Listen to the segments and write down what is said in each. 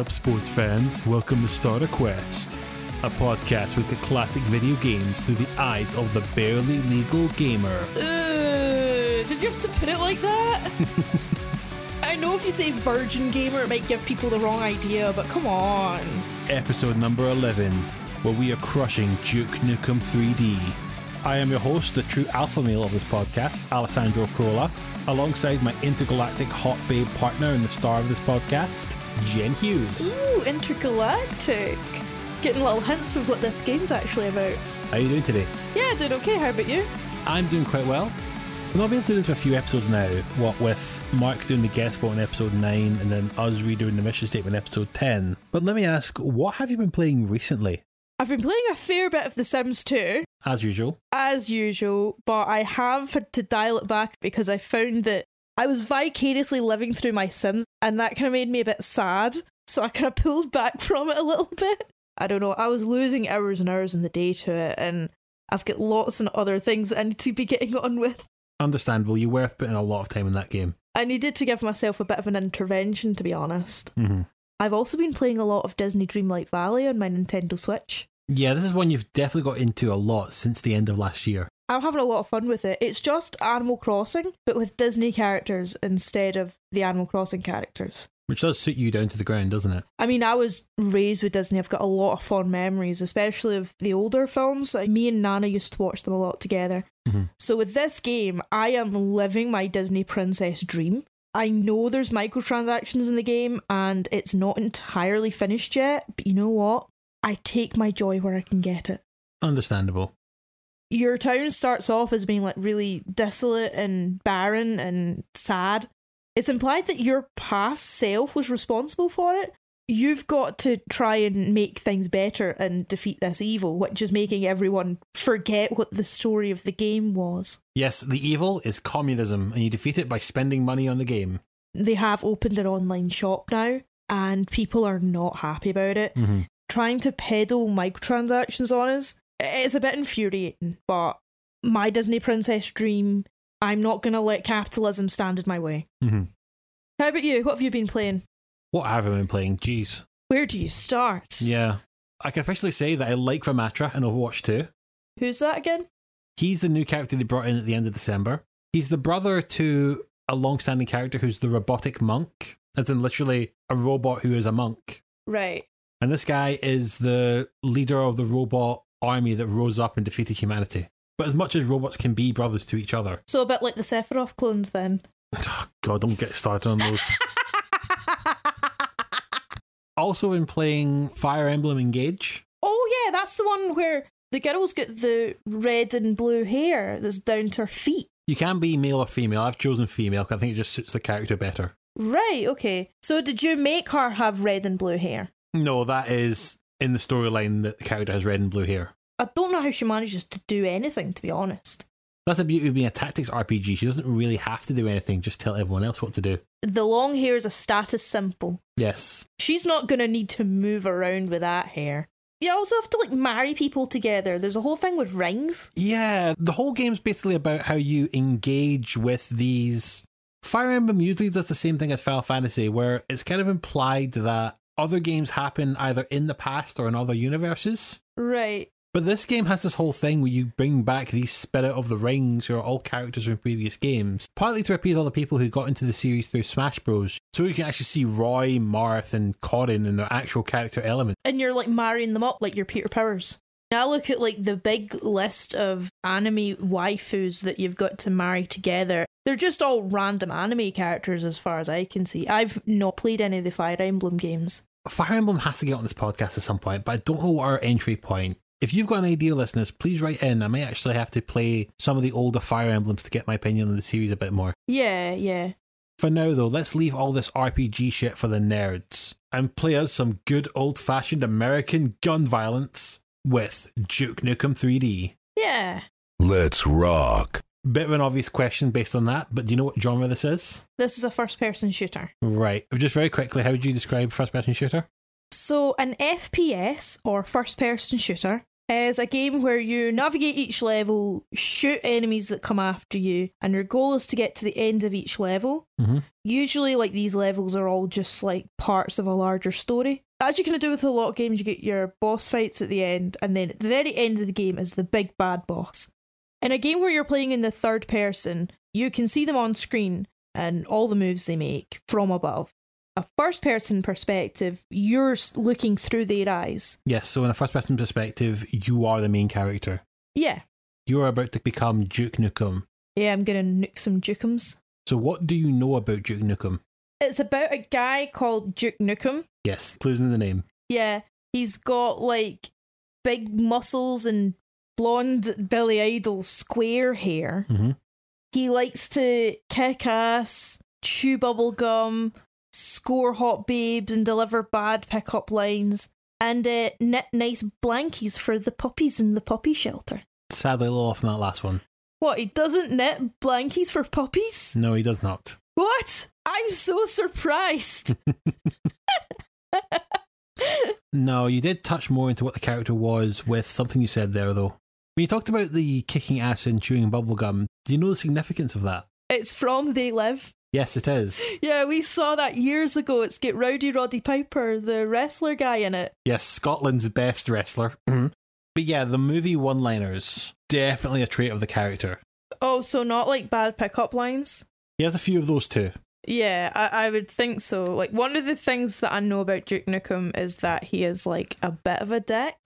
Up, sports fans? Welcome to Starter Quest, a podcast with the classic video games through the eyes of the barely legal gamer. Did you have to put it like that? I know if you say virgin gamer, it might give people the wrong idea, but come on. Episode number 11, where we are crushing Duke Nukem 3D. I am your host, the true alpha male of this podcast, Alessandro Crola, alongside my intergalactic hot babe partner and the star of this podcast, Jen Hughes. Ooh, intergalactic. Getting little hints of what this game's actually about. How are you doing today? Yeah, doing okay. How about you? I'm doing quite well. We've not been able to do this for a few episodes now. What with Mark doing the guest spot in episode 9 and then us redoing the mission statement in episode 10. But let me ask, what have you been playing recently? I've been playing a fair bit of The Sims 2, As usual. as usual, but I have had to dial it back because I found that I was vicariously living through my Sims, and that kind of made me a bit sad. So I kind of pulled back from it a little bit. I don't know, I was losing hours and hours in the day to it, and I've got lots and other things I need to be getting on with. Understandable, you were putting a lot of time in that game. I needed to give myself a bit of an intervention, to be honest. hmm I've also been playing a lot of Disney Dreamlight Valley on my Nintendo Switch. Yeah, this is one you've definitely got into a lot since the end of last year. I'm having a lot of fun with it. It's just Animal Crossing, but with Disney characters instead of the Animal Crossing characters. Which does suit you down to the ground, doesn't it? I mean, I was raised with Disney. I've got a lot of fond memories, especially of the older films. Like, me and Nana used to watch them a lot together. Mhm. So with this game, I am living my Disney princess dream. I know there's microtransactions in the game and it's not entirely finished yet, but you know what? I take my joy where I can get it. Understandable. Your town starts off as being like really desolate and barren and sad. It's implied that your past self was responsible for it. You've got to try and make things better and defeat this evil, which is making everyone forget what the story of the game was. Yes, the evil is communism, and you defeat it by spending money on the game. They have opened an online shop now, and people are not happy about it. hmm Trying to peddle microtransactions on us, it's a bit infuriating, but my Disney princess dream, I'm not going to let capitalism stand in my way. hmm How about you? What have you been playing? What have I been playing? Jeez. Where do you start? Yeah. I can officially say that I like Ramatra in Overwatch 2. Who's that again? He's the new character they brought in at the end of December. He's the brother to a long-standing character who's the robotic monk, as in literally a robot who is a monk. Right. And this guy is the leader of the robot army that rose up and defeated humanity. But as much as robots can be brothers to each other, So a bit like the Sephiroth clones then. oh God, don't get started on those. also, been playing Fire Emblem Engage. oh yeah, that's the one where the girl's got the red and blue hair that's down to her feet. You can be male or female. I've chosen female because I think it just suits the character better. Right, okay. So did you make her have red and blue hair? No, that is in the storyline that the character has red and blue hair. I don't know how she manages to do anything, to be honest. That's the beauty of being a tactics RPG. She doesn't really have to do anything, just tell everyone else what to do. The long hair is a status symbol. Yes. She's not gonna need to move around with that hair. You also have to like marry people together. There's a whole thing with rings. Yeah, the whole game's basically about how you engage with these. Fire Emblem usually does the same thing as Final Fantasy, where it's kind of implied that other games happen either in the past or in other universes. Right. But this game has this whole thing where you bring back these Spirit of the Rings, who are all characters from previous games, partly to appease all the people who got into the series through Smash Bros. So you can actually see Roy, Marth, and Corrin and their actual character element. And you're like marrying them up like you're Peter Powers. Now look at like the big list of anime waifus that you've got to marry together. They're just all random anime characters as far as I can see. I've not played any of the Fire Emblem games. Fire Emblem has to get on this podcast at some point, but I don't know what our entry point. If you've got an idea, listeners, please write in. I may actually have to play some of the older Fire Emblems to get my opinion on the series a bit more. Yeah, yeah. For now, though, let's leave all this RPG shit for the nerds and play us some good old fashioned American gun violence with Duke Nukem 3D. Yeah. Let's rock. Bit of an obvious question based on that, but do you know what genre this is? This is a first person shooter. Right. Just very quickly, how would you describe first person shooter? So, an FPS or first person shooter is a game where you navigate each level, shoot enemies that come after you, and your goal is to get to the end of each level. Mhm. Usually, like these levels are all just like parts of a larger story. As you kind of do with a lot of games, you get your boss fights at the end, and then at the very end of the game is the big bad boss. In a game where you're playing in the third person, you can see them on screen and all the moves they make from above. A first person perspective, you're looking through their eyes. Yes, so in a first person perspective, you are the main character. Yeah. You are about to become Duke Nukem. Yeah, I'm gonna nuke some Jukums. So, what do you know about Duke Nukem? It's about a guy called Duke Nukem. Yes, clues in the name. Yeah, he's got like big muscles and blonde Billy Idol square hair. Mhm. He likes to kick ass, chew bubble gum, score hot babes, and deliver bad pickup lines, and uh, knit nice blankies for the puppies in the puppy shelter. Sadly, a little off on that last one. What, he doesn't knit blankies for puppies? No, he does not. What? I'm so surprised. No, you did touch more into what the character was with something you said there, though. When you talked about the kicking ass and chewing bubblegum, do you know the significance of that? it's from They Live. Yes, it is. Yeah, we saw that years ago. It's get Rowdy Roddy Piper, the wrestler guy, in it. Yes, Scotland's best wrestler. Mhm. But yeah, the movie one liners, definitely a trait of the character. Oh, so not like bad pickup lines? He has a few of those too. Yeah, I, I would think so. Like, one of the things that I know about Duke Nukem is that he is like a bit of a dick.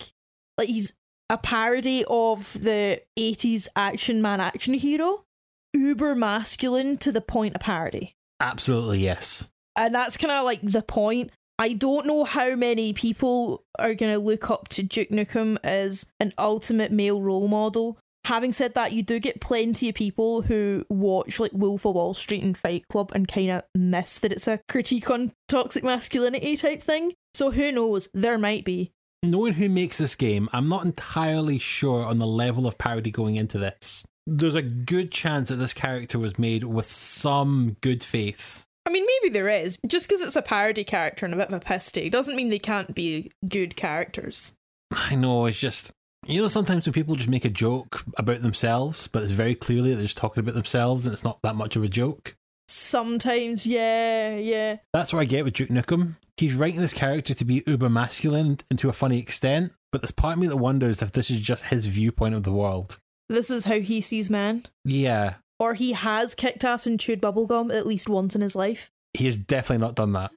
Like, he's a parody of the 80s action man action hero, uber masculine to the point of parody. Absolutely, yes. and that's kind of like the point. I don't know how many people are going to look up to Duke Nukem as an ultimate male role model. Having said that, you do get plenty of people who watch like Wolf of Wall Street and Fight Club and kind of miss that it's a critique on toxic masculinity type thing. So who knows? There might be. Knowing who makes this game, I'm not entirely sure on the level of parody going into this. There's a good chance that this character was made with some good faith. I mean, maybe there is. Just because it's a parody character and a bit of a piss take doesn't mean they can't be good characters. I know, it's just. You know, sometimes when people just make a joke about themselves, but it's very clearly they're just talking about themselves and it's not that much of a joke. Sometimes, yeah, yeah. That's what I get with Duke Nukem. He's writing this character to be uber masculine and to a funny extent, but there's part of me that wonders if this is just his viewpoint of the world. This is how he sees man. Yeah, Or he has kicked ass and chewed bubblegum at least once in his life. he has definitely not done that.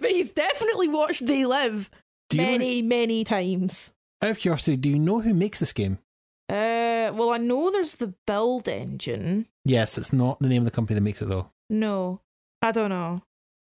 but he's definitely watched They Live you know, many, many times. out of curiosity, do you know who makes this game? Uh, well, I know there's the build engine. Yes, it's not the name of the company that makes it though. No, I don't know.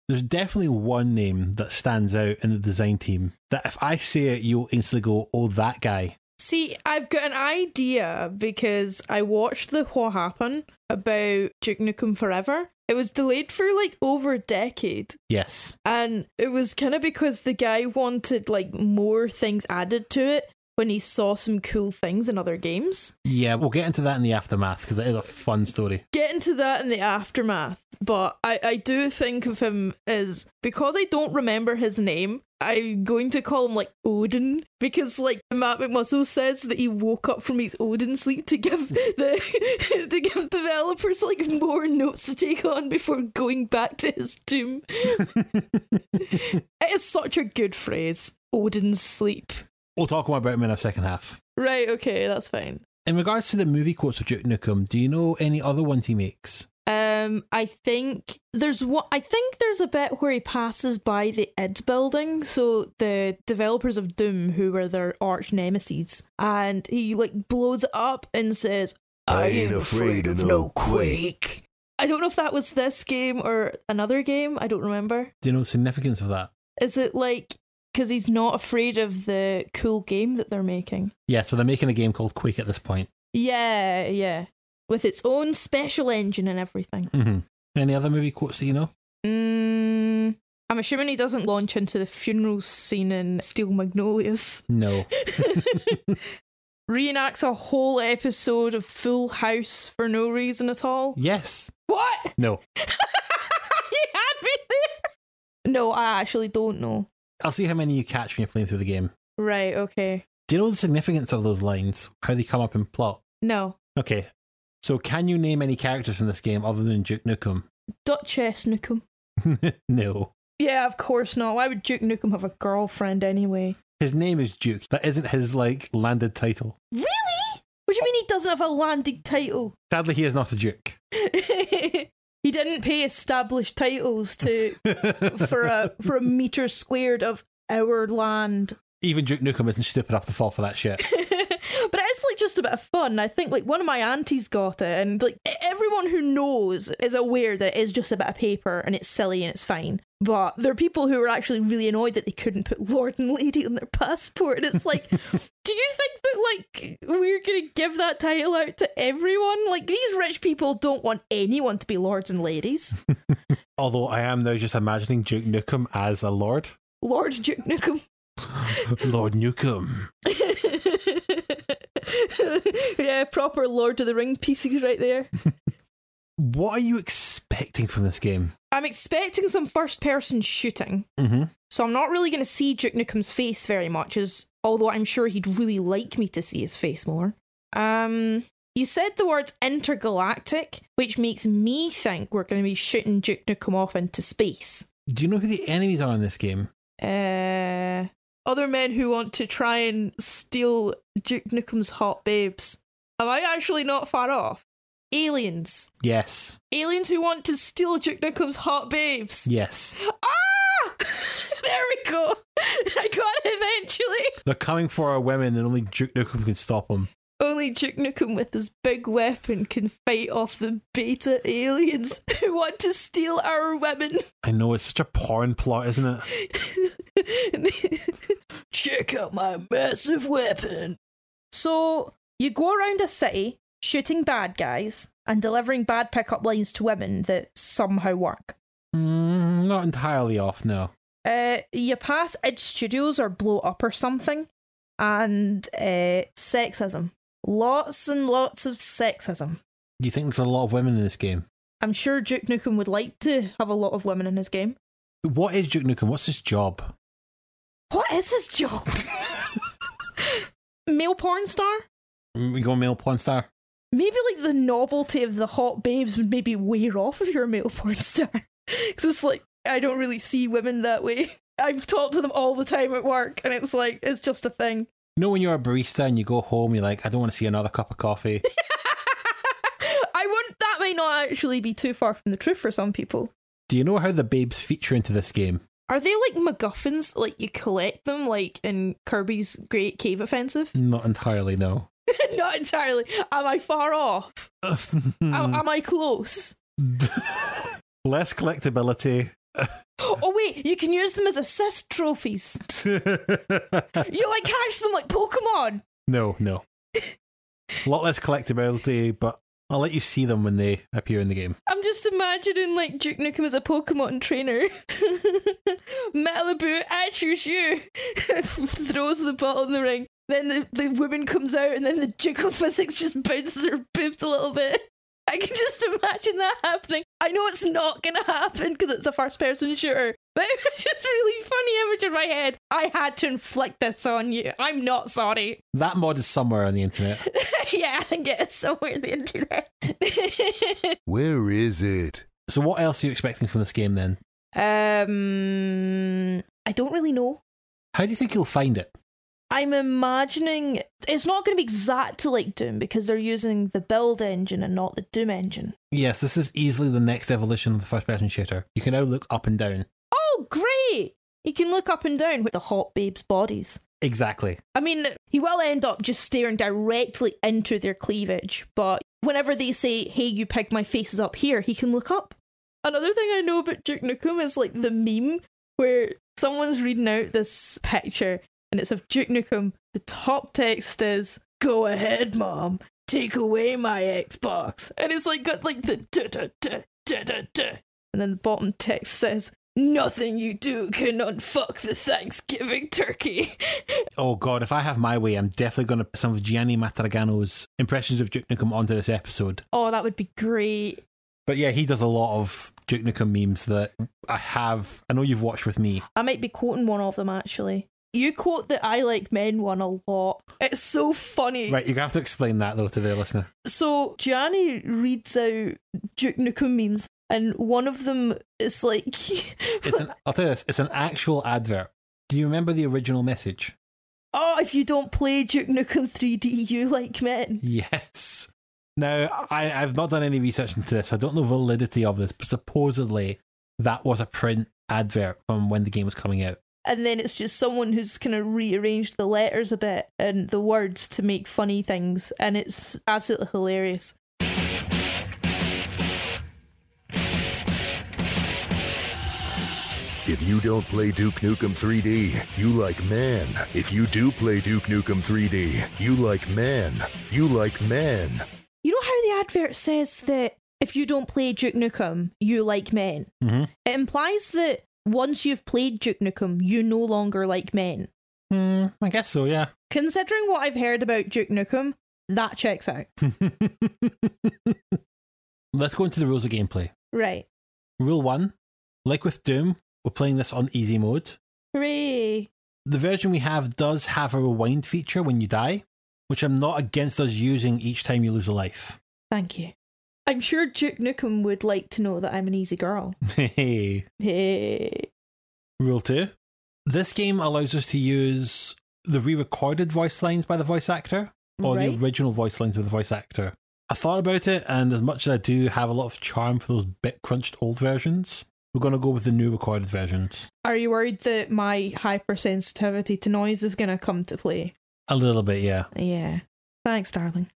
There's definitely one name that stands out in the design team that if I say it, you'll instantly go, oh, that guy. See, I've got an idea because I watched the What Happened about Duke Nukem Forever. It was delayed for like over a decade. Yes. And it was kind of because the guy wanted like more things added to it when he saw some cool things in other games. Yeah, we'll get into that in the aftermath because it is a fun story. Get into that in the aftermath, but I, I do think of him as because I don't remember his name. I'm going to call him like Odin because like Matt McMuscles says that he woke up from his Odin sleep to give the to give developers like more notes to take on before going back to his tomb. it is such a good phrase, Odin's sleep. We'll talk more about him in our second half. Right, okay, that's fine. In regards to the movie quotes of Duke Nukem, do you know any other ones he makes? Um, I think there's what I think there's a bit where he passes by the id building, so the developers of Doom, who were their arch nemesis, and he like blows it up and says, I ain't afraid of no quake. I don't know if that was this game or another game. I don't remember. Do you know the significance of that? Is it like because he's not afraid of the cool game that they're making? Yeah, so they're making a game called Quake at this point. Yeah, yeah, with its own special engine and everything. Mm-hmm. Any other movie quotes that you know? Mm, I'm assuming he doesn't launch into the funeral scene in Steel Magnolias. No. Reenacts a whole episode of Full House for no reason at all. yes. What? No. you had me there. No, I actually don't know. I'll see how many you catch when you're playing through the game. Right, okay. Do you know the significance of those lines? How they come up in plot? No. Okay. So, can you name any characters from this game other than Duke Nukem? Duchess Nukem. no. Yeah, of course not. Why would Duke Nukem have a girlfriend anyway? His name is Duke. That isn't his, like, landed title. Really? What do you mean he doesn't have a landed title? Sadly, he is not a Duke. he didn't pay established titles to for a for a meter squared of our land. Even Duke Nukem isn't stupid enough to fall for that shit. but it's like just a bit of fun. I think like one of my aunties got it, and like everyone who knows is aware that it is just a bit of paper and it's silly and it's fine. But there are people who are actually really annoyed that they couldn't put Lord and Lady on their passport. And it's like, do you think that like we're gonna give that title out to everyone? Like these rich people don't want anyone to be lords and ladies. Although I am now just imagining Duke Nukem as a lord. Lord Duke Nukem. Lord Nukem. yeah, proper Lord of the Ring pieces right there. What are you expecting from this game? I'm expecting some first person shooting. Mm-hmm. So I'm not really going to see Duke Nukem's face very much, as although I'm sure he'd really like me to see his face more. Um, you said the words intergalactic, which makes me think we're going to be shooting Duke Nukem off into space. Do you know who the enemies are in this game? Uh, other men who want to try and steal Duke Nukem's hot babes. Am I actually not far off? Aliens. Yes. Aliens who want to steal Duke Nukem's hot babes. Yes. Ah! there we go. I got it eventually. They're coming for our women and only Duke Nukem can stop them. Only Duke Nukem with his big weapon can fight off the beta aliens who want to steal our women. I know, it's such a porn plot, isn't it? Check out my massive weapon. So, you go around a city shooting bad guys and delivering bad pickup lines to women that somehow work. Mm, not entirely off, no. Uh, you pass id studios or blow up or something, and uh, sexism. Lots and lots of sexism. Do you think there's a lot of women in this game? I'm sure Duke Nukem would like to have a lot of women in his game. What is Duke Nukem? What's his job? What is his job? Male porn star? We go male porn star? Maybe like the novelty of the hot babes would maybe wear off if you're a male porn star. Because it's like, I don't really see women that way. I've talked to them all the time at work, and it's like, it's just a thing. You know when you're a barista and you go home, you're like, I don't want to see another cup of coffee. I wouldn't, that may not actually be too far from the truth for some people. Do you know how the babes feature into this game? Are they like MacGuffins? Like you collect them, like in Kirby's Great Cave Offensive? Not entirely, no. Not entirely. Am I far off? Am, am I close? Less collectability. Oh wait, you can use them as assist trophies. You like catch them like Pokemon. no, no. A lot less collectability, but I'll let you see them when they appear in the game. I'm just imagining like Duke Nukem as a Pokemon trainer. Malibu, I choose you. Throws the ball in the ring. Then the, the woman comes out and then the jiggle physics just bounces her boobs a little bit. I can just imagine that happening. I know it's not going to happen because it's a first person shooter, but it's just a really funny image in my head. I had to inflict this on you. I'm not sorry. That mod is somewhere on the internet. yeah, I think it's somewhere on the internet. Where is it? So, what else are you expecting from this game then? um, I don't really know. How do you think you'll find it? I'm imagining it's not going to be exactly like Doom because they're using the build engine and not the Doom engine. Yes, this is easily the next evolution of the first person shooter. You can now look up and down. Oh, great! You can look up and down with the hot babes' bodies. Exactly. I mean, he will end up just staring directly into their cleavage, but whenever they say, hey, you pig, my face is up here, he can look up. Another thing I know about Duke Nukem is like the meme where someone's reading out this picture and it's of Duke Nukem. The top text is, go ahead, mom, take away my Xbox. And it's like got like the da da da da da da. And then the bottom text says, Nothing you do can unfuck the Thanksgiving turkey. Oh god, if I have my way, I'm definitely going to put some of Gianni Matragrano's impressions of Duke Nukem onto this episode. oh, that would be great. But yeah, he does a lot of Duke Nukem memes that I have. I know you've watched with me. I might be quoting one of them actually. You quote the I like men one a lot. It's so funny. Right, to have to explain that, though, to the listener. So Gianni reads out Duke Nukem memes, and one of them is like, It's an, I'll tell you this, it's an actual advert. Do you remember the original message? "Oh, if you don't play Duke Nukem 3D, you like men." Yes. Now, I, I've not done any research into this. I don't know validity of this, but supposedly that was a print advert from when the game was coming out. And then it's just someone who's kind of rearranged the letters a bit and the words to make funny things, and it's absolutely hilarious. If you don't play Duke Nukem 3D, you like men. If you do play Duke Nukem 3D, you like men. You like men. You know how the advert says that if you don't play Duke Nukem, you like men? Mm-hmm. It implies that once you've played Duke Nukem, you no longer like men. Hmm, I guess so, yeah. Considering what I've heard about Duke Nukem, that checks out. Let's go into the rules of gameplay. Right. Rule one like with Doom, we're playing this on easy mode. Hooray. The version we have does have a rewind feature when you die, which I'm not against us using each time you lose a life. Thank you. I'm sure Duke Nukem would like to know that I'm an easy girl. Hey. Hey. Rule two this game allows us to use the re recorded voice lines by the voice actor or Right. the original voice lines of the voice actor. I thought about it, and as much as I do have a lot of charm for those bit crunched old versions, we're going to go with the new recorded versions. Are you worried that my hypersensitivity to noise is going to come to play? A little bit, yeah. Yeah. Thanks, darling.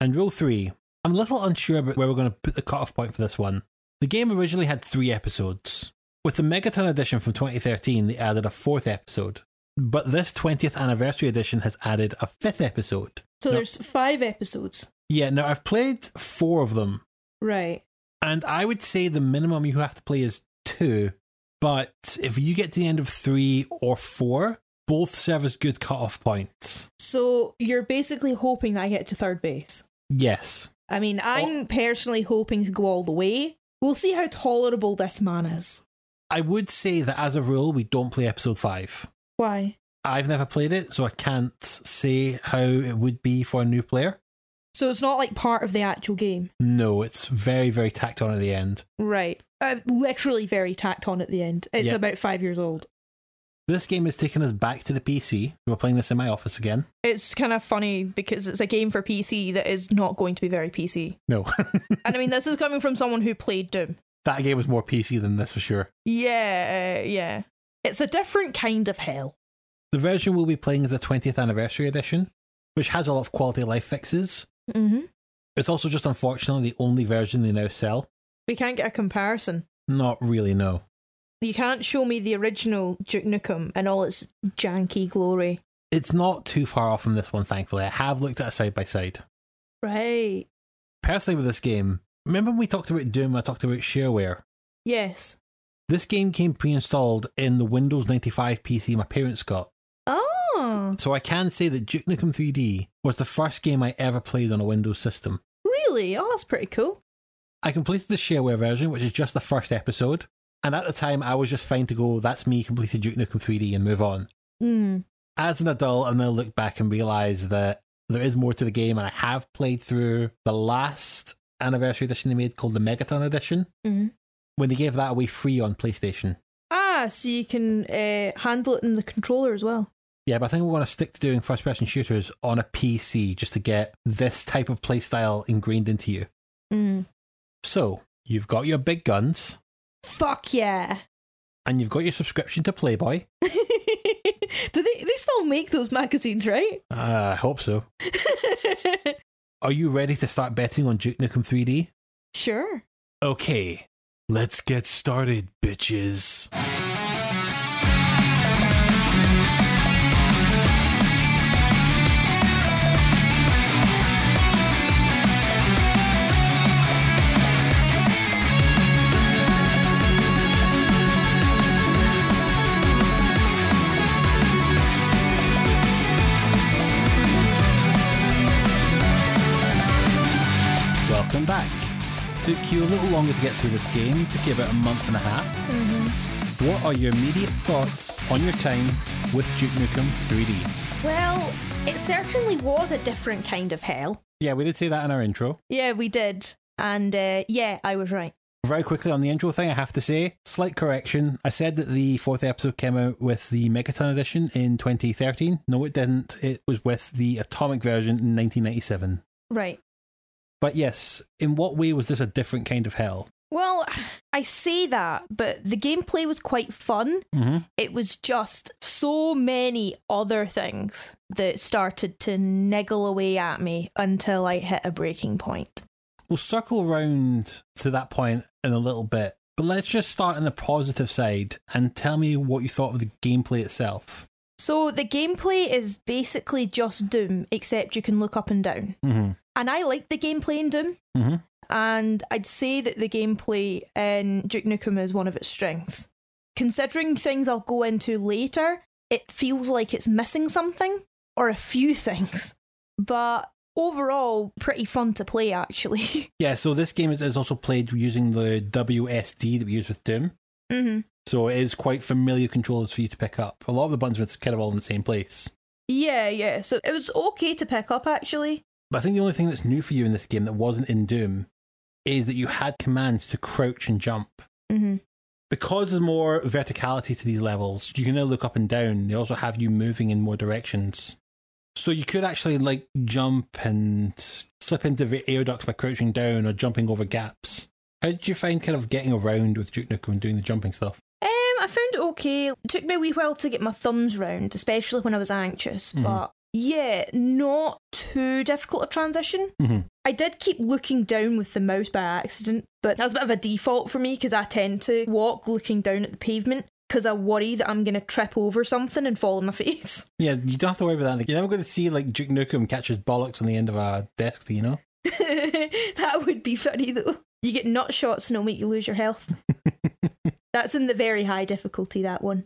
And rule three, I'm a little unsure about where we're going to put the cutoff point for this one. The game originally had three episodes. With the Megaton edition from 2013, they added a fourth episode. But this 20th anniversary edition has added a fifth episode. So No. there's five episodes. Yeah, now I've played four of them, Right. and I would say the minimum you have to play is two. But if you get to the end of three or four, both serve as good cutoff points. So you're basically hoping that I get to third base. Yes. I mean, I'm personally hoping to go all the way. We'll see how tolerable this man is. I would say that as a rule, we don't play episode five. Why? I've never played it, so I can't say how it would be for a new player. So it's not like part of the actual game. No, it's very, very tacked on at the end. Right. Uh, literally very tacked on at the end. It's Yeah. about five years old. This game has taken us back to the PC. We're playing this in my office again. It's kind of funny because it's a game for PC that is not going to be very PC. No, And I mean, this is coming from someone who played Doom. that game was more PC than this for sure. Yeah, uh, yeah. It's a different kind of hell. The version we'll be playing is the 20th anniversary edition, which has a lot of quality of life fixes. Mm-hmm. It's also just unfortunately the only version they now sell. We can't get a comparison. Not really, no. You can't show me the original Duke Nukem and all its janky glory. It's not too far off from this one, thankfully. I have looked at it side by side. Right. Personally, with this game, remember when we talked about Doom, I talked about shareware? Yes. This game came pre installed in the Windows 95 PC my parents got. Oh, So I can say that Duke Nukem 3D was the first game I ever played on a Windows system. really? Oh, that's pretty cool. I completed the shareware version, which is just the first episode. And at the time, I was just fine to go, that's me, completed Duke Nukem 3D and move on. Mm. As an adult, I've now looked back and realize that there is more to the game, and I have played through the last anniversary edition they made called the Megaton Edition, Mhm. when they gave that away free on PlayStation. Ah, so you can uh, handle it in the controller as well. Yeah, but I think we want to stick to doing first person shooters on a PC just to get this type of playstyle ingrained into you. Mm. So, you've got your big guns, Fuck yeah. and you've got your subscription to Playboy. Do they? They still make those magazines, right? Uh, I hope so. Are you ready to start betting on Duke Nukem 3D? sure. Okay, let's get started, bitches. Took you a little longer to get through this game, took you about a month and a half. What are your immediate thoughts on your time with Duke Nukem 3D. Well, it certainly was a different kind of hell. Yeah, we did say that in our intro. Yeah, we did. And uh, yeah, I was right. Very quickly on the intro thing, I have to say, slight correction. I said that the fourth episode came out with the Megaton edition in 2013. No, it didn't. It was with the Atomic version in 1997. Right. But yes, in what way was this a different kind of hell? Well, I say that, but the gameplay was quite fun. Mm-hmm. It was just so many other things that started to niggle away at me until I hit a breaking point. We'll circle around to that point in a little bit, but let's just start on the positive side and tell me what you thought of the gameplay itself. So, the gameplay is basically just Doom, except you can look up and down. Mm-hmm. And I like the gameplay in Doom. Mm-hmm. and I'd say that the gameplay in Duke Nukem is one of its strengths. Considering things I'll go into later, it feels like it's missing something or a few things, but overall, pretty fun to play actually. Yeah, so this game is, is also played using the WSD that we use with Doom. hmm So it is quite familiar controllers for you to pick up. A lot of the buttons are kind of all in the same place. Yeah, yeah. So it was okay to pick up actually. But I think the only thing that's new for you in this game that wasn't in Doom is that you had commands to crouch and jump. hmm Because there's more verticality to these levels, you can now look up and down. They also have you moving in more directions. So you could actually like jump and slip into the air ducts by crouching down or jumping over gaps. How did you find kind of getting around with Duke Nukem and doing the jumping stuff? I found it okay. It took me a wee while to get my thumbs round, especially when I was anxious. Mhm. But yeah, not too difficult a transition. Mhm. I did keep looking down with the mouse by accident, but that's a bit of a default for me because I tend to walk looking down at the pavement because I worry that I'm going to trip over something and fall on my face. Yeah, you don't have to worry about that. Like, you're never going to see like Duke Nukem catch his bollocks on the end of a desk, you know? that would be funny though. You get nut shots and it'll make you lose your health. that's in the very high difficulty, that one.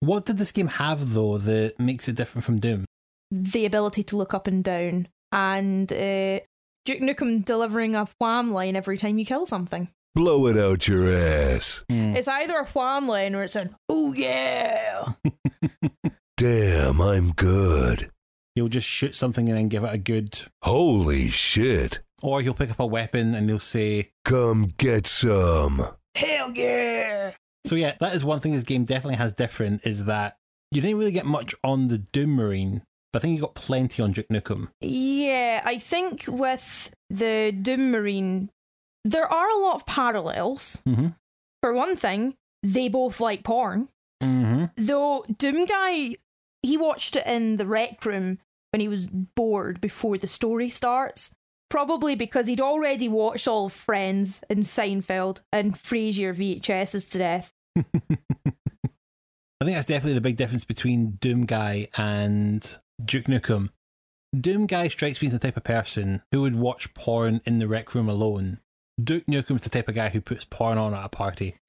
What did this game have though that makes it different from Doom? the ability to look up and down, and uh, Duke Nukem delivering a wham line every time you kill something. Blow it out your ass. It's either a wham line or it's an oh yeah. Damn, I'm good. He'll just shoot something and then give it a good. Holy shit. Or he'll pick up a weapon and he'll say. Come get some. Hell yeah. So yeah, that is one thing this game definitely has different is that you didn't really get much on the Doom Marine, but I think you got plenty on Duke Nukem. Yeah, I think with the Doom Marine, there are a lot of parallels. Mm-hmm. For one thing, they both like porn. Mm-hmm. Though Doom Guy, he watched it in the rec room when he was bored before the story starts. Probably because he'd already watched all Friends and Seinfeld and Frasier VHSs to death. I think that's definitely the big difference between Doom Guy and Duke Nukem. Doom Guy strikes me as the type of person who would watch porn in the rec room alone. Duke Nukem's the type of guy who puts porn on at a party.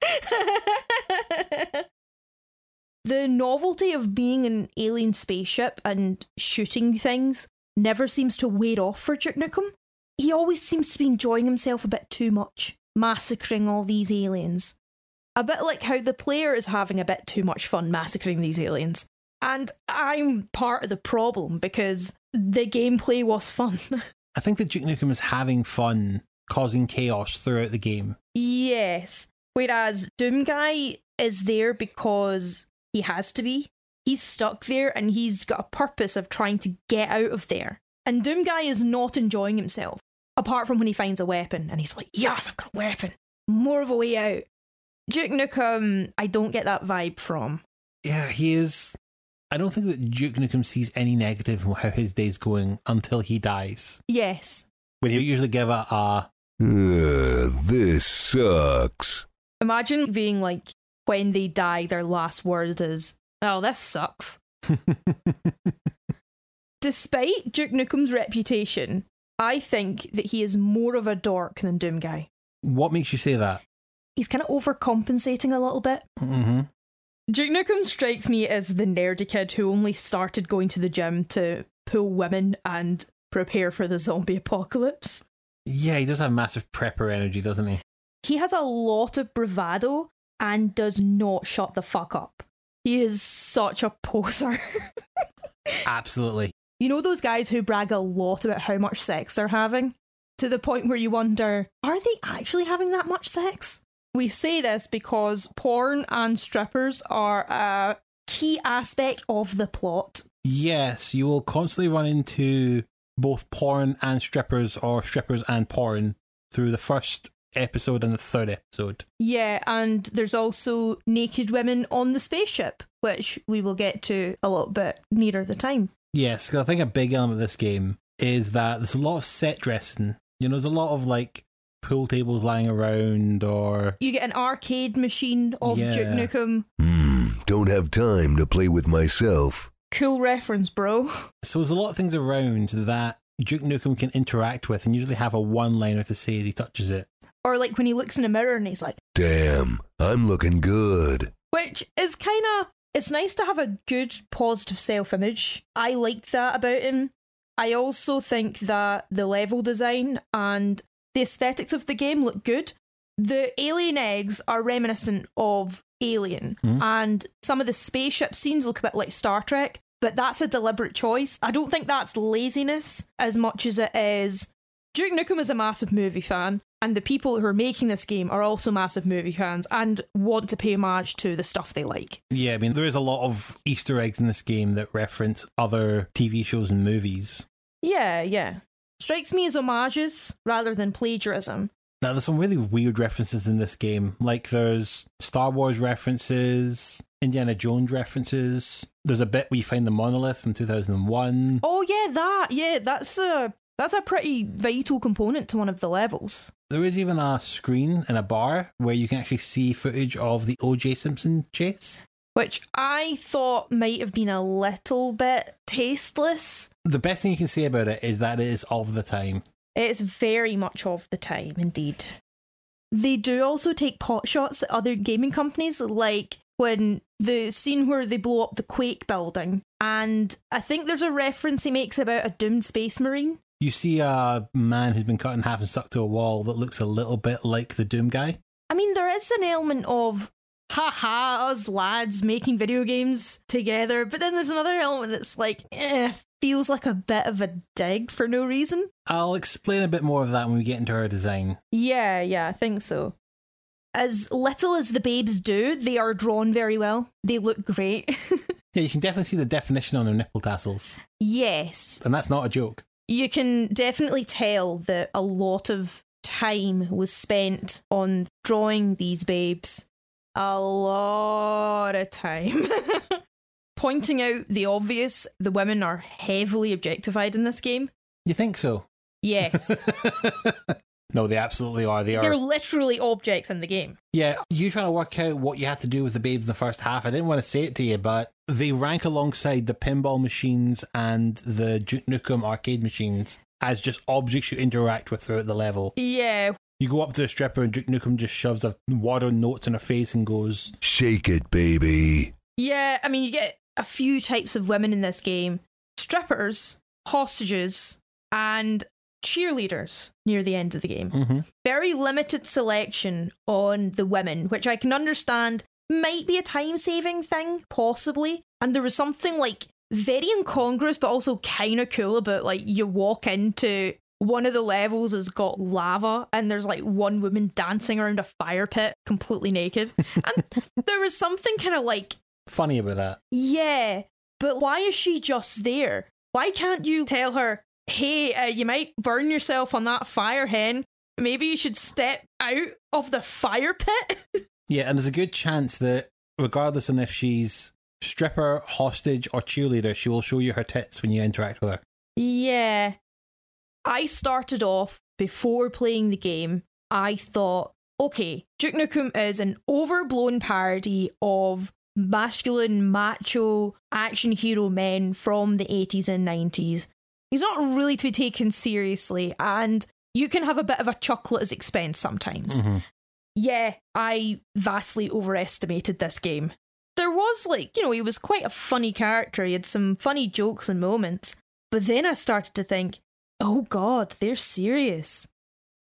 the novelty of being an alien spaceship and shooting things never seems to wear off for Duke Nukem. He always seems to be enjoying himself a bit too much, massacring all these aliens. A bit like how the player is having a bit too much fun massacring these aliens. And I'm part of the problem because the gameplay was fun. I think that Duke Nukem is having fun causing chaos throughout the game. yes. Whereas Doom Guy is there because he has to be. He's stuck there and he's got a purpose of trying to get out of there. And Doom Guy is not enjoying himself, apart from when he finds a weapon and he's like, yes, I've got a weapon. More of a way out. Duke Nukem, I don't get that vibe from. Yeah, he is. I don't think that Duke Nukem sees any negative in how his day's going until he dies. Yes. When he usually give it a Ugh, this sucks. Imagine being like, when they die, their last word is, oh, this sucks. Despite Duke Nukem's reputation, I think that he is more of a dork than Doom Guy. What makes you say that? He's kind of overcompensating a little bit. Mm-hmm. Duke Nukem strikes me as the nerdy kid who only started going to the gym to pull women and prepare for the zombie apocalypse. Yeah, he does have massive prepper energy, doesn't he? He has a lot of bravado and does not shut the fuck up. He is such a poser. Absolutely. You know those guys who brag a lot about how much sex they're having? To the point where you wonder, are they actually having that much sex? We say this because porn and strippers are a key aspect of the plot. Yes, you will constantly run into both porn and strippers or strippers and porn through the first episode and the third episode. Yeah, and there's also naked women on the spaceship, which we will get to a little bit nearer the time. Yes, 'cause I think a big element of this game is that there's a lot of set dressing. You know, there's a lot of like pool tables lying around or You get an arcade machine of Yeah. Duke Nukem. Hmm, don't have time to play with myself. Cool reference, bro. so there's a lot of things around that Duke Nukem can interact with and usually have a one liner to say as he touches it. Or like when he looks in a mirror and he's like, Damn, I'm looking good. which is kind of it's nice to have a good positive self-image. I like that about him. I also think that the level design and the aesthetics of the game look good. The alien eggs are reminiscent of alien Mhm. and some of the spaceship scenes look a bit like star trek but that's a deliberate choice. I don't think that's laziness as much as it is. Duke Nukem is a massive movie fan, and the people who are making this game are also massive movie fans and want to pay homage to the stuff they like. Yeah, I mean, there is a lot of Easter eggs in this game that reference other TV shows and movies. Yeah, yeah. Strikes me as homages rather than plagiarism. Now, there's some really weird references in this game. Like, there's Star Wars references, Indiana Jones references. There's a bit where you find the monolith from 2001. Oh yeah, that yeah, that's a that's a pretty vital component to one of the levels. There is even a screen in a bar where you can actually see footage of the O.J. Simpson chase. Which I thought might have been a little bit tasteless. The best thing you can say about it is that it is of the time. It's very much of the time, indeed. They do also take pot shots at other gaming companies, like when the scene where they blow up the Quake building. And I think there's a reference he makes about a doomed space marine. You see a man who's been cut in half and stuck to a wall that looks a little bit like the Doom guy. I mean, there is an element of, haha, us lads making video games together, but then there's another element that's like, eh, feels like a bit of a dig for no reason. I'll explain a bit more of that when we get into our design. Yeah, yeah, I think so. As little as the babes do, they are drawn very well. They look great. Yeah, you can definitely see the definition on their nipple tassels, yes, and that's not a joke. You can definitely tell that a lot of time was spent on drawing these babes. A lot of time. Pointing out the obvious, the women are heavily objectified in this game. You think so? Yes, no, they absolutely are. They they're are. literally objects in the game. Yeah, you trying to work out what you had to do with the babes in the first half. I didn't want to say it to you, but they rank alongside the pinball machines and the Duke Nukem arcade machines as just objects you interact with throughout the level. Yeah, You go up to a stripper and Duke Nukem just shoves a water notes in her face and goes, Shake it, baby. Yeah, I mean, you get a few types of women in this game strippers, hostages, and cheerleaders near the end of the game. mm-hmm. Very limited selection on the women, which I can understand might be a time saving thing, possibly. And there was something like very incongruous, but also kind of cool about like you walk into one of the levels has got lava and there's like one woman dancing around a fire pit completely naked. and there was something kind of like funny about that. yeah, but why is she just there? Why can't you tell her, hey, uh, you might burn yourself on that fire hen. Maybe you should step out of the fire pit? Yeah, and there's a good chance that regardless of if she's stripper, hostage, or cheerleader, she will show you her tits when you interact with her. yeah. I started off before playing the game. I thought, okay, Duke Nukem is an overblown parody of masculine, macho action hero men from the 80s and 90s. He's not really to be taken seriously, and you can have a bit of a chuckle at his expense sometimes. Mhm. Yeah, I vastly overestimated this game. There was, like, you know, he was quite a funny character. He had some funny jokes and moments. But then I started to think, oh god, they're serious.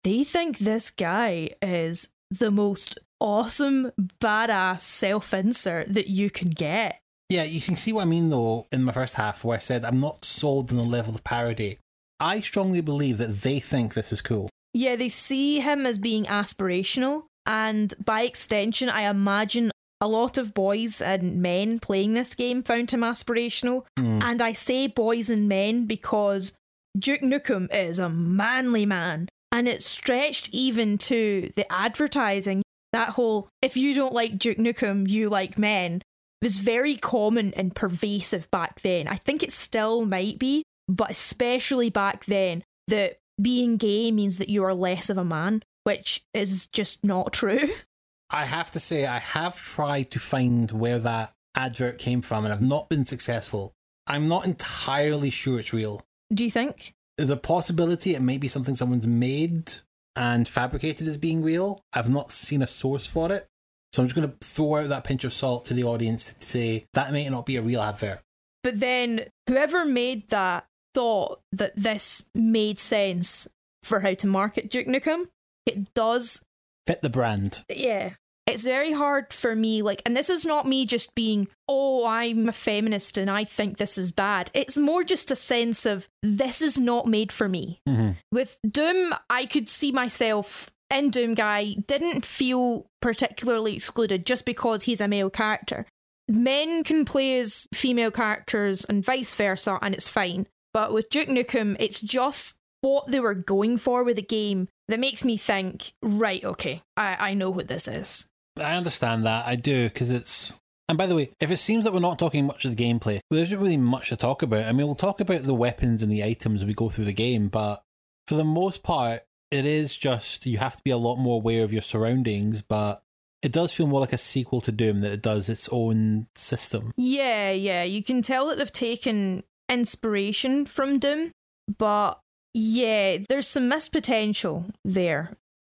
They think this guy is the most awesome, badass self insert that you can get. Yeah, you can see what I mean though in my first half where I said I'm not sold on the level of parody. I strongly believe that they think this is cool. Yeah, they see him as being aspirational, and by extension, I imagine a lot of boys and men playing this game found him aspirational. Hmm. And I say boys and men because Duke Nukem is a manly man, and it's stretched even to the advertising. That whole, if you don't like Duke Nukem, you like men, was very common and pervasive back then. I think it still might be, but especially back then, that being gay means that you are less of a man, which is just not true. I have to say, I have tried to find where that advert came from and I've not been successful. I'm not entirely sure it's real. Do you think? There's a possibility it may be something someone's made and fabricated as being real. I've not seen a source for it. So I'm just going to throw out that pinch of salt to the audience to say that may not be a real advert. But then whoever made that thought that this made sense for how to market Duke Nukem. It does Fit the brand. yeah. It's very hard for me, like, and this is not me just being, oh, I'm a feminist and I think this is bad. It's more just a sense of, this is not made for me. Mhm. With Doom, I could see myself in Doom Guy, didn't feel particularly excluded just because he's a male character. Men can play as female characters and vice versa, and it's fine. But with Duke Nukem, it's just what they were going for with the game that makes me think, right, okay, I, I know what this is. I understand that. I do, because it's. And by the way, if it seems that we're not talking much of the gameplay, there isn't really much to talk about. I mean, we'll talk about the weapons and the items as we go through the game, but for the most part, it is just you have to be a lot more aware of your surroundings, but it does feel more like a sequel to Doom than it does its own system. Yeah, yeah, you can tell that they've taken inspiration from Doom, but yeah, there's some missed potential there.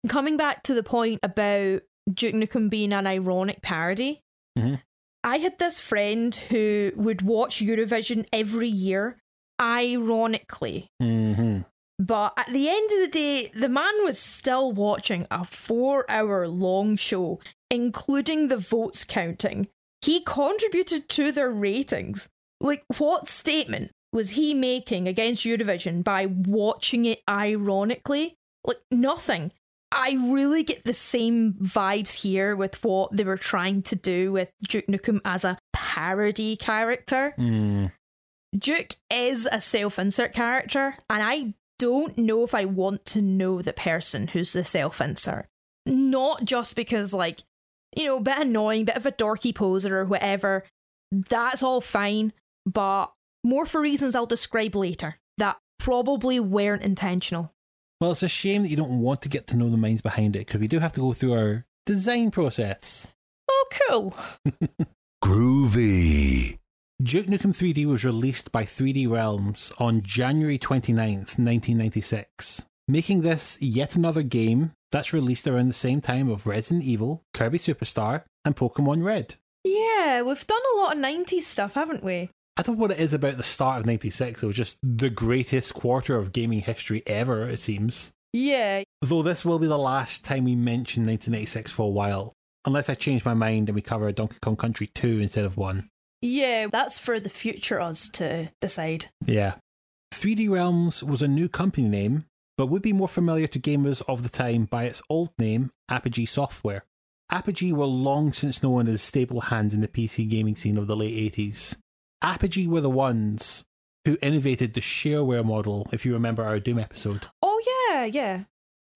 Coming back to the point about Duke Nukem being an ironic parody, Mhm. I had this friend who would watch Eurovision every year, ironically. hmm But at the end of the day, the man was still watching a four hour long show, including the votes counting. He contributed to their ratings. Like, what statement was he making against Eurovision by watching it ironically? Like, nothing. I really get the same vibes here with what they were trying to do with Duke Nukem as a parody character. Mm. Duke is a self insert character, and I don't know if I want to know the person who's the self insert. Not just because, like, you know, a bit annoying, bit of a dorky poser or whatever. That's all fine, but more for reasons I'll describe later that probably weren't intentional. Well, it's a shame that you don't want to get to know the minds behind it because we do have to go through our design process. Oh, cool. Groovy. Duke Nukem 3D was released by 3D Realms on January 29th, 1996, making this yet another game that's released around the same time of Resident Evil, Kirby Superstar, and Pokemon Red. Yeah, we've done a lot of 90s stuff, haven't we? I don't know what it is about the start of 96, it was just the greatest quarter of gaming history ever, it seems. Yeah, Though this will be the last time we mention 1996 for a while, unless I change my mind and we cover Donkey Kong Country 2 instead of 1. yeah, that's for the future us to decide. Yeah. 3D Realms was a new company name, but would be more familiar to gamers of the time by its old name, Apogee Software. Apogee were long since known as stable hands in the PC gaming scene of the late 80s. Apogee were the ones who innovated the shareware model, if you remember our Doom episode. Oh, yeah, yeah.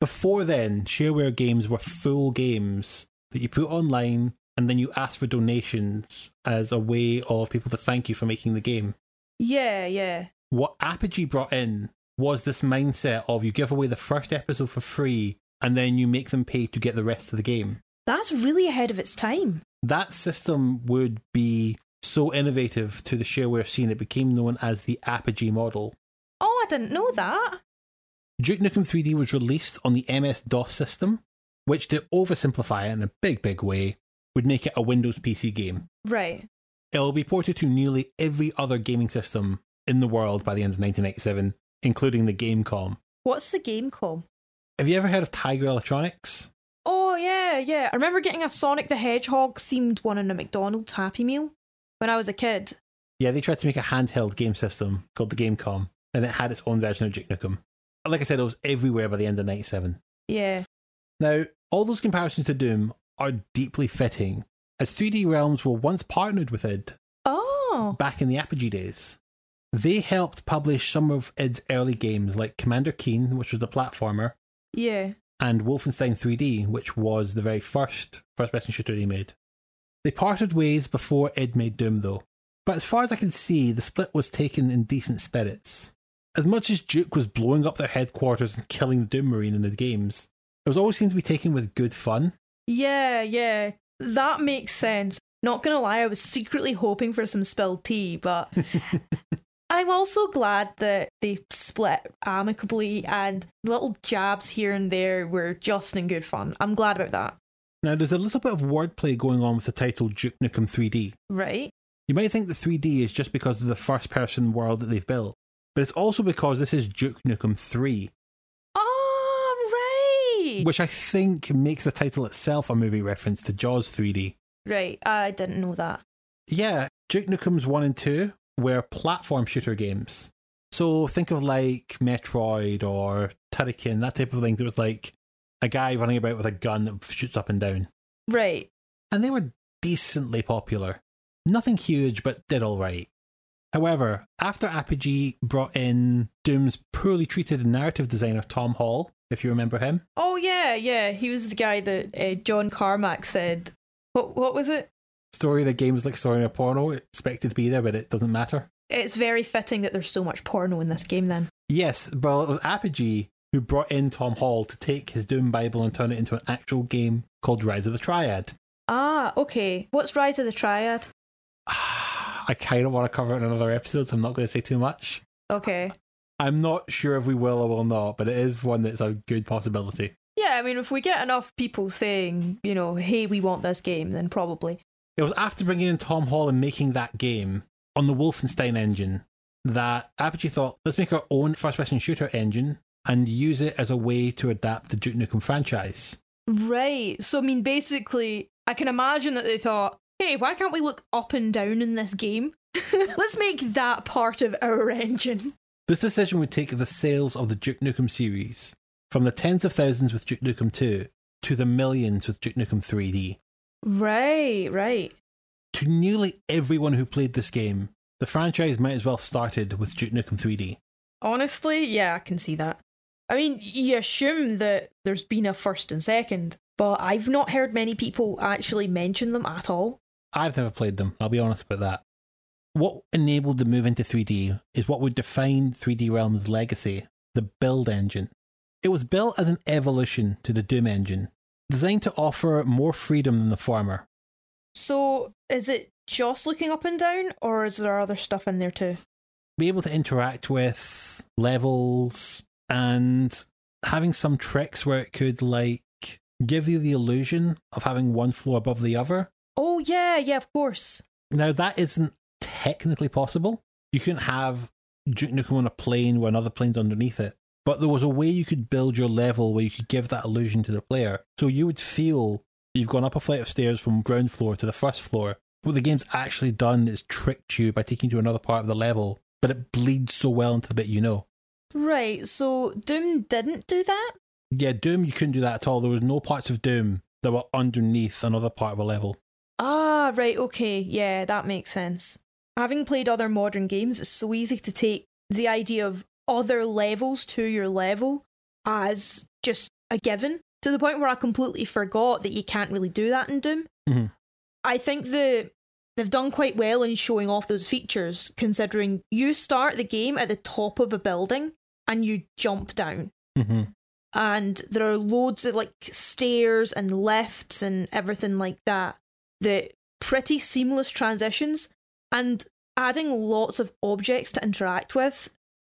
Before then, shareware games were full games that you put online and then you ask for donations as a way of people to thank you for making the game. Yeah, yeah. What Apogee brought in was this mindset of you give away the first episode for free and then you make them pay to get the rest of the game. That's really ahead of its time. That system would be so innovative to the shareware scene, it became known as the Apogee model. Oh, I didn't know that. Duke Nukem 3D was released on the MS DOS system, which, to oversimplify it in a big, big way, would make it a Windows PC game. Right. It'll be ported to nearly every other gaming system in the world by the end of 1997, including the Game.com. What's the Game.com? Have you ever heard of Tiger Electronics? Oh yeah, yeah. I remember getting a Sonic the Hedgehog themed one in a McDonald's Happy Meal when I was a kid. Yeah, they tried to make a handheld game system called the Game.com, and it had its own version of Duke Nukem. Like I said, it was everywhere by the end of 97. Yeah. Now, all those comparisons to Doom are deeply fitting, as 3D Realms were once partnered with id Oh. back in the Apogee days. They helped publish some of id's early games like Commander Keen, which was a platformer, Yeah. and Wolfenstein 3D, which was the very first first person shooter they made. They parted ways before id made Doom, though. But as far as I can see, the split was taken in decent spirits. As much as Duke was blowing up their headquarters and killing the Doom Marine in the games, it was always seemed to be taken with good fun. Yeah, yeah. That makes sense. Not gonna lie, I was secretly hoping for some spilled tea, but I'm also glad that they split amicably and little jabs here and there were just in good fun. I'm glad about that. Now, there's a little bit of wordplay going on with the title Duke Nukem 3D. Right? You might think the 3D is just because of the first person world that they've built, but it's also because this is Duke Nukem 3, Oh, right. which I think makes the title itself a movie reference to Jaws 3D. Right. I didn't know that. Yeah, Duke Nukem's 1 and 2 were platform shooter games. So think of like Metroid or Turrican, that type of thing. There was like a guy running about with a gun that shoots up and down. Right. and they were decently popular. Nothing huge, but did all right. However, after Apogee brought in Doom's poorly treated narrative designer Tom Hall, if you remember him, Oh yeah, yeah. He was the guy that uh, John Carmack said. What what was it? story of the game's like story in a porno, expected to be there, but it doesn't matter. It's very fitting that there's so much porno in this game. Then. Yes, well, it was Apogee who brought in Tom Hall to take his Doom Bible and turn it into an actual game called Rise of the Triad. Ah, okay. What's Rise of the Triad? I kind of want to cover it in another episode, so I'm not going to say too much. Okay. I'm not sure if we will or will not, but it is one that's a good possibility. Yeah, I mean, if we get enough people saying, you know, hey, we want this game, then probably. It was after bringing in Tom Hall and making that game on the Wolfenstein engine that Apogee thought, let's make our own first person shooter engine and use it as a way to adapt the Duke Nukem franchise. Right. So, I mean, basically, I can imagine that they thought, hey, why can't we look up and down in this game? Let's make that part of our engine. This decision would take the sales of the Duke Nukem series from the tens of thousands with Duke Nukem 2 to the millions with Duke Nukem 3D. Right, right. To nearly everyone who played this game, the franchise might as well started with Duke Nukem 3D. Honestly, yeah, I can see that. I mean, you assume that there's been a first and second, but I've not heard many people actually mention them at all. I've never played them, I'll be honest about that. What enabled the move into 3D is what would define 3D Realm's legacy the build engine. It was built as an evolution to the Doom engine, designed to offer more freedom than the former. So, is it just looking up and down, or is there other stuff in there too? Be able to interact with levels and having some tricks where it could, like, give you the illusion of having one floor above the other. Oh, yeah, yeah, of course. Now, that isn't technically possible. You couldn't have Duke Nukem on a plane where another plane's underneath it. But there was a way you could build your level where you could give that illusion to the player. So you would feel you've gone up a flight of stairs from ground floor to the first floor. What the game's actually done is tricked you by taking you to another part of the level, but it bleeds so well into the bit you know. Right, so Doom didn't do that? Yeah, Doom, you couldn't do that at all. There was no parts of Doom that were underneath another part of a level. Ah, right, okay, yeah, that makes sense. Having played other modern games, it's so easy to take the idea of other levels to your level as just a given to the point where I completely forgot that you can't really do that in Doom. Mhm. I think the they've done quite well in showing off those features, considering you start the game at the top of a building and you jump down. Mm-hmm. and there are loads of like stairs and lifts and everything like that The pretty seamless transitions and adding lots of objects to interact with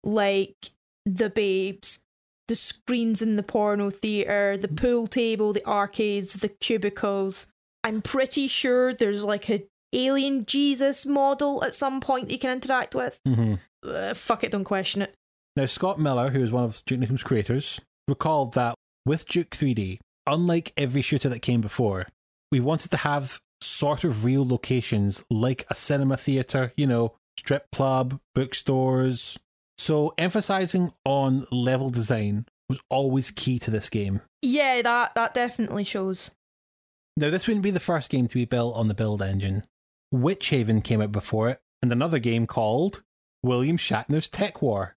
like the babes the screens in the porno theater the pool table the arcades the cubicles. I'm pretty sure there's like a alien jesus model at some point that you can interact with. Mm-hmm. uh, fuck it don't question it Now, Scott Miller, who is one of Duke Nukem's creators, recalled that with Duke 3D, unlike every shooter that came before, we wanted to have sort of real locations like a cinema theatre, you know, strip club, bookstores. So emphasizing on level design was always key to this game. Yeah, that that definitely shows. Now, this wouldn't be the first game to be built on the build engine. Witchaven came out before it, and another game called William Shatner's TekWar.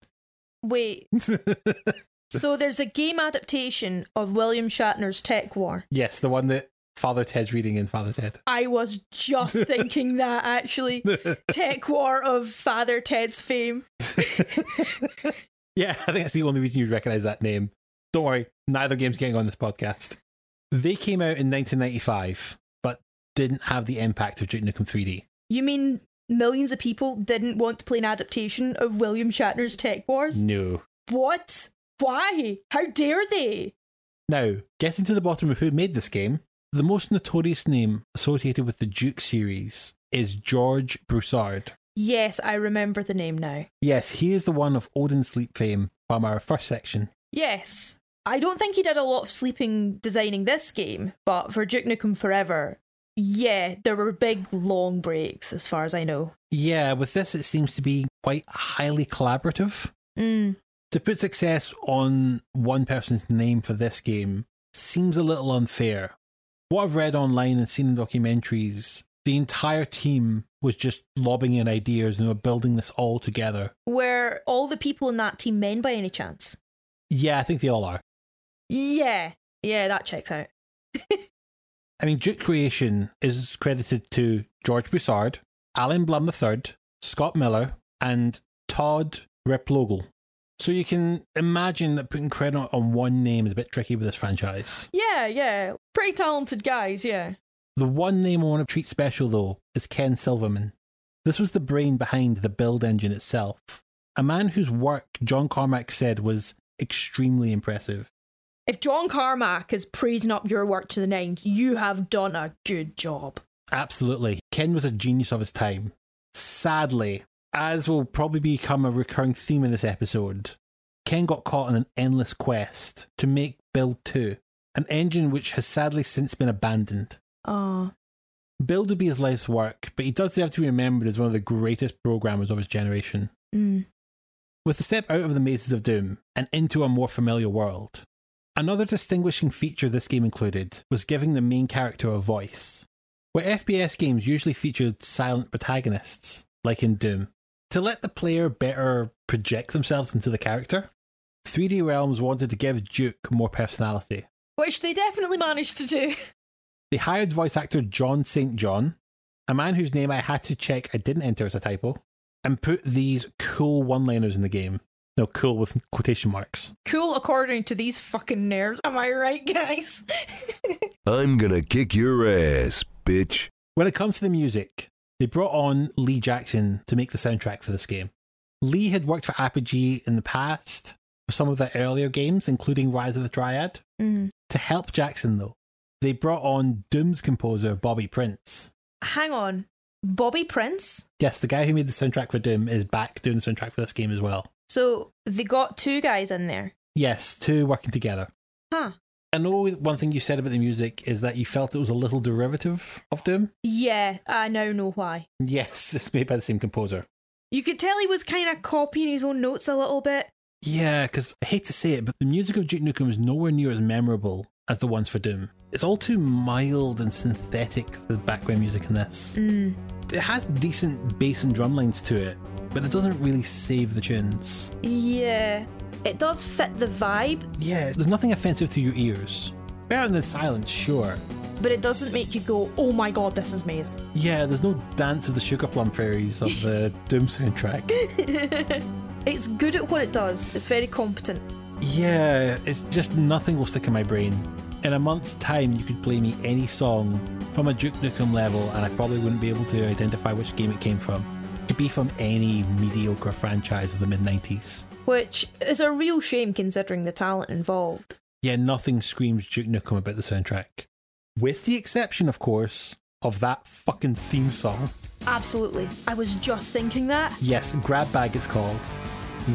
Wait, so there's a game adaptation of William Shatner's TekWar. yes, the one that Father Ted's reading in Father Ted. I was just thinking that actually. TekWar of Father Ted's fame. Yeah, I think that's the only reason you'd recognize that name. Don't worry, neither game's getting on this podcast. They came out in 1995, but didn't have the impact of Duke Nukem 3D. You mean millions of people didn't want to play an adaptation of William Shatner's TekWars? No. What? Why? How dare they? Now, getting to the bottom of who made this game, the most notorious name associated with the Duke series is George Broussard. Yes, I remember the name now. Yes, he is the one of Odin Sleep fame from our first section. Yes. I don't think he did a lot of sleeping designing this game, but for Duke Nukem Forever, yeah, there were big long breaks as far as I know. Yeah, with this, it seems to be quite highly collaborative. Mm. To put success on one person's name for this game seems a little unfair. What I've read online and seen in documentaries, the entire team was just lobbing in ideas and were building this all together. Were all the people in that team men by any chance? Yeah, I think they all are. Yeah. Yeah, that checks out. I mean, Duke Creation is credited to George Broussard, Allen Blum III, Scott Miller, and Todd Replogle. So you can imagine that putting credit on one name is a bit tricky with this franchise. Yeah, yeah. Pretty talented guys, yeah. The one name I want to treat special, though, is Ken Silverman. This was the brain behind the build engine itself, a man whose work John Carmack said was extremely impressive. If John Carmack is praising up your work to the nines, you have done a good job. Absolutely. Ken was a genius of his time. Sadly, as will probably become a recurring theme in this episode, Ken got caught in an endless quest to make Build 2, an engine which has sadly since been abandoned. Ah. Build would be his life's work, but he does have to be remembered as one of the greatest programmers of his generation. Mm. With the step out of the mazes of Doom and into a more familiar world, another distinguishing feature this game included was giving the main character a voice. Where FPS games usually featured silent protagonists, like in Doom, to let the player better project themselves into the character, 3D Realms wanted to give Duke more personality. Which they definitely managed to do. They hired voice actor John St. John, a man whose name I had to check I didn't enter as a typo, and put these cool one liners in the game. No, cool with quotation marks. Cool according to these fucking nerves. Am I right, guys? I'm gonna kick your ass, bitch. When it comes to the music, they brought on Lee Jackson to make the soundtrack for this game. Lee had worked for Apogee in the past for some of their earlier games, including Rise of the Triad. mm. To help Jackson, though, they brought on Doom's composer Bobby Prince. Hang on. Bobby Prince? Yes, the guy who made the soundtrack for Doom is back doing the soundtrack for this game as well. So they got two guys in there. Yes, two working together. Huh. I know one thing you said about the music is that you felt it was a little derivative of Doom. Yeah, I now know why. Yes, it's made by the same composer. You could tell he was kind of copying his own notes a little bit. Yeah, because I hate to say it, but the music of Duke Nukem is nowhere near as memorable as the ones for Doom. It's all too mild and synthetic, the background music in this. Mm. It has decent bass and drum lines to it, but it doesn't really save the tunes. Yeah, it does fit the vibe, Yeah, there's nothing offensive to your ears. Better than silence, sure. but it doesn't make you go, oh my god, this is amazing. Yeah, there's no Dance of the Sugar Plum Fairies of the Doom soundtrack. It's good at what it does, it's very competent. Yeah, it's just nothing will stick in my brain. In a month's time, you could play me any song from a Duke Nukem level, and I probably wouldn't be able to identify which game it came from. It could be from any mediocre franchise of the mid 90s. Which is a real shame considering the talent involved. Yeah, nothing screams Duke Nukem about the soundtrack. With the exception, of course, of that fucking theme song. Absolutely. I was just thinking that. Yes, Grabbag it's called.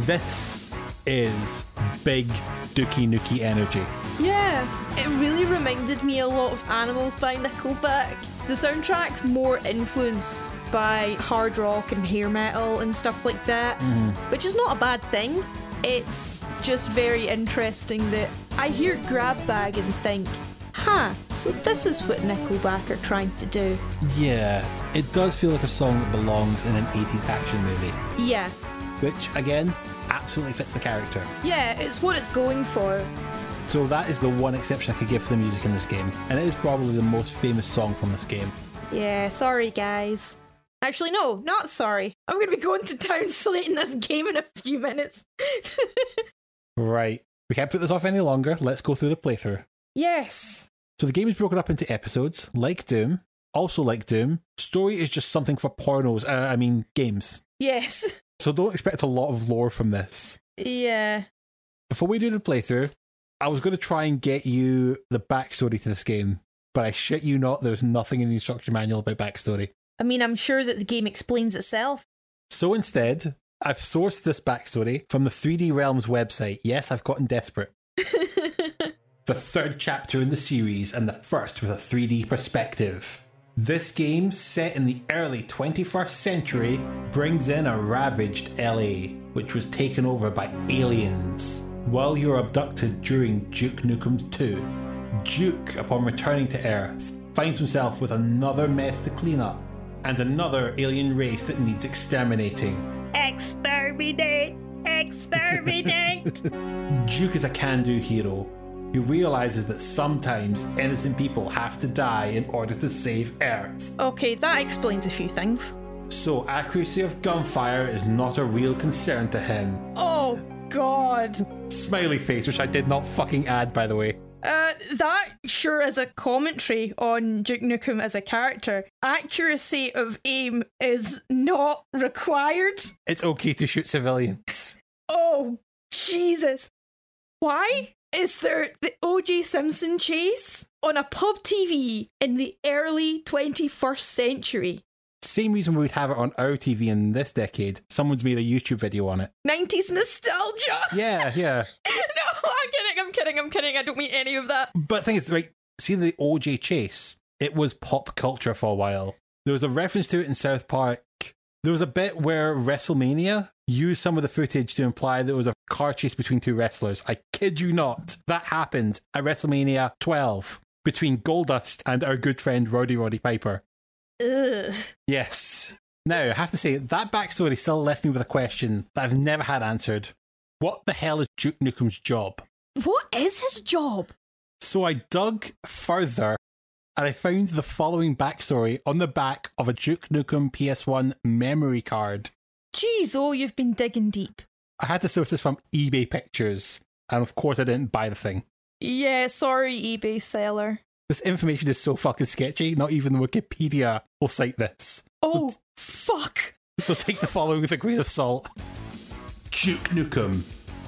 This is big Dookie Nookie energy. Yeah, it really reminded me a lot of Animals by Nickelback. The soundtrack's more influenced by hard rock and hair metal and stuff like that, mm-hmm. which is not a bad thing. It's just very interesting that I hear Grabbag and think, huh, so this is what Nickelback are trying to do. Yeah, it does feel like a song that belongs in an 80s action movie, Yeah. which, again, absolutely fits the character. Yeah, it's what it's going for. So that is the one exception I could give for the music in this game, and it is probably the most famous song from this game. Yeah, sorry guys. Actually, no, not sorry. I'm going to be going to town slating this game in a few minutes. Right. We can't put this off any longer. Let's go through the playthrough. yes. So the game is broken up into episodes, like Doom. Also, like Doom, story is just something for pornos. Uh, I mean, games. Yes. So don't expect a lot of lore from this. Yeah. Before we do the playthrough, I was going to try and get you the backstory to this game, but I shit you not, there's nothing in the instruction manual about backstory. I mean, I'm sure that the game explains itself. So instead, I've sourced this backstory from the 3D Realms website. Yes, I've gotten desperate. the third chapter in the series and the first with a 3D perspective. This game, set in the early 21st century, brings in a ravaged LA, which was taken over by aliens. While you're abducted during Duke Nukem 2, Duke, upon returning to Earth, finds himself with another mess to clean up and another alien race that needs exterminating. Exterminate! Exterminate! Duke is a can do hero who realizes that sometimes innocent people have to die in order to save Earth. okay, that explains a few things. So, accuracy of gunfire is not a real concern to him. Oh, God. Smiley face, which I did not fucking add, by the way. Uh, that sure is a commentary on Duke Nukem as a character. Accuracy of aim is not required. It's okay to shoot civilians. Oh, Jesus. Why is there the O.J. Simpson chase on a pub TV in the early 21st century? Same reason we'd have it on our TV in this decade. Someone's made a YouTube video on it. 90s nostalgia? Yeah, yeah. no, I'm kidding, I'm kidding, I'm kidding. I don't mean any of that. But the thing is, like, see the OJ chase? It was pop culture for a while. There was a reference to it in South Park. There was a bit where WrestleMania used some of the footage to imply there was a car chase between two wrestlers. I kid you not. That happened at WrestleMania 12 between Goldust and our good friend Rowdy Roddy Piper. Ugh. Yes. Now, I have to say, that backstory still left me with a question that I've never had answered. What the hell is Duke Nukem's job? What is his job? So I dug further and I found the following backstory on the back of a Duke Nukem PS1 memory card. Jeez, oh, you've been digging deep. I had to source this from eBay pictures, and of course I didn't buy the thing. Yeah, sorry, eBay seller. This information is so fucking sketchy, not even Wikipedia will cite this. Oh, fuck. So take the following with a grain of salt. Duke Nukem,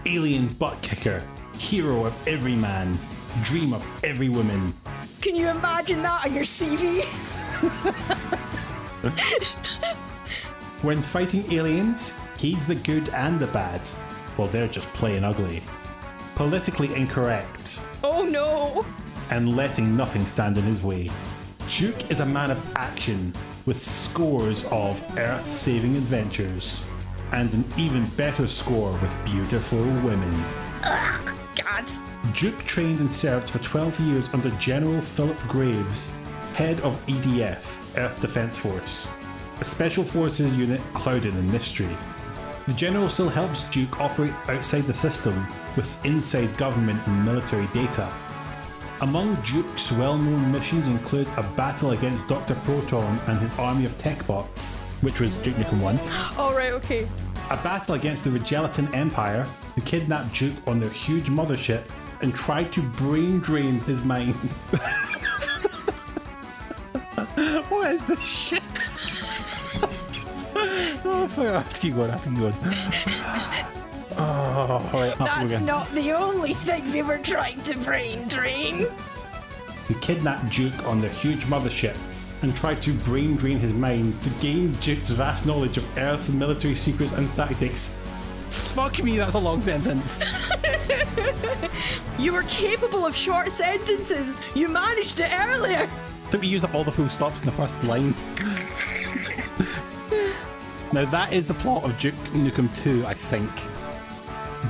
alien butt kicker, hero of every man, dream of every woman. Can you imagine that on your CV? When fighting aliens, he's the good and the bad. Well, they're just plain ugly. Politically incorrect, Oh no. and letting nothing stand in his way. Duke is a man of action with scores of earth saving adventures, and an even better score with beautiful women. Ugh, God. Duke trained and served for 12 years under General Philip Graves, head of EDF, Earth Defense Force, a special forces unit clouded in mystery. The General still helps Duke operate outside the system with inside government and military data. Among Duke's well known missions include a battle against Dr. Proton and his army of tech bots, which was Duke Nukem 1 Alright, okay. a battle against the Rigelatin Empire, who kidnapped Duke on their huge mothership and try to brain drain his mind. what is this shit? oh, fuck, I have to keep going, I have to keep going. Oh, right, I'll have That's not the only thing they were trying to brain drain. who kidnapped Duke on their huge mothership and tried to brain drain his mind to gain Duke's vast knowledge of Earth's military secrets and tactics. Fuck me, that's a long sentence. You were capable of short sentences. You managed it earlier. Did we use up all the full stops in the first line? now that is the plot of Duke Nukem 2, I think.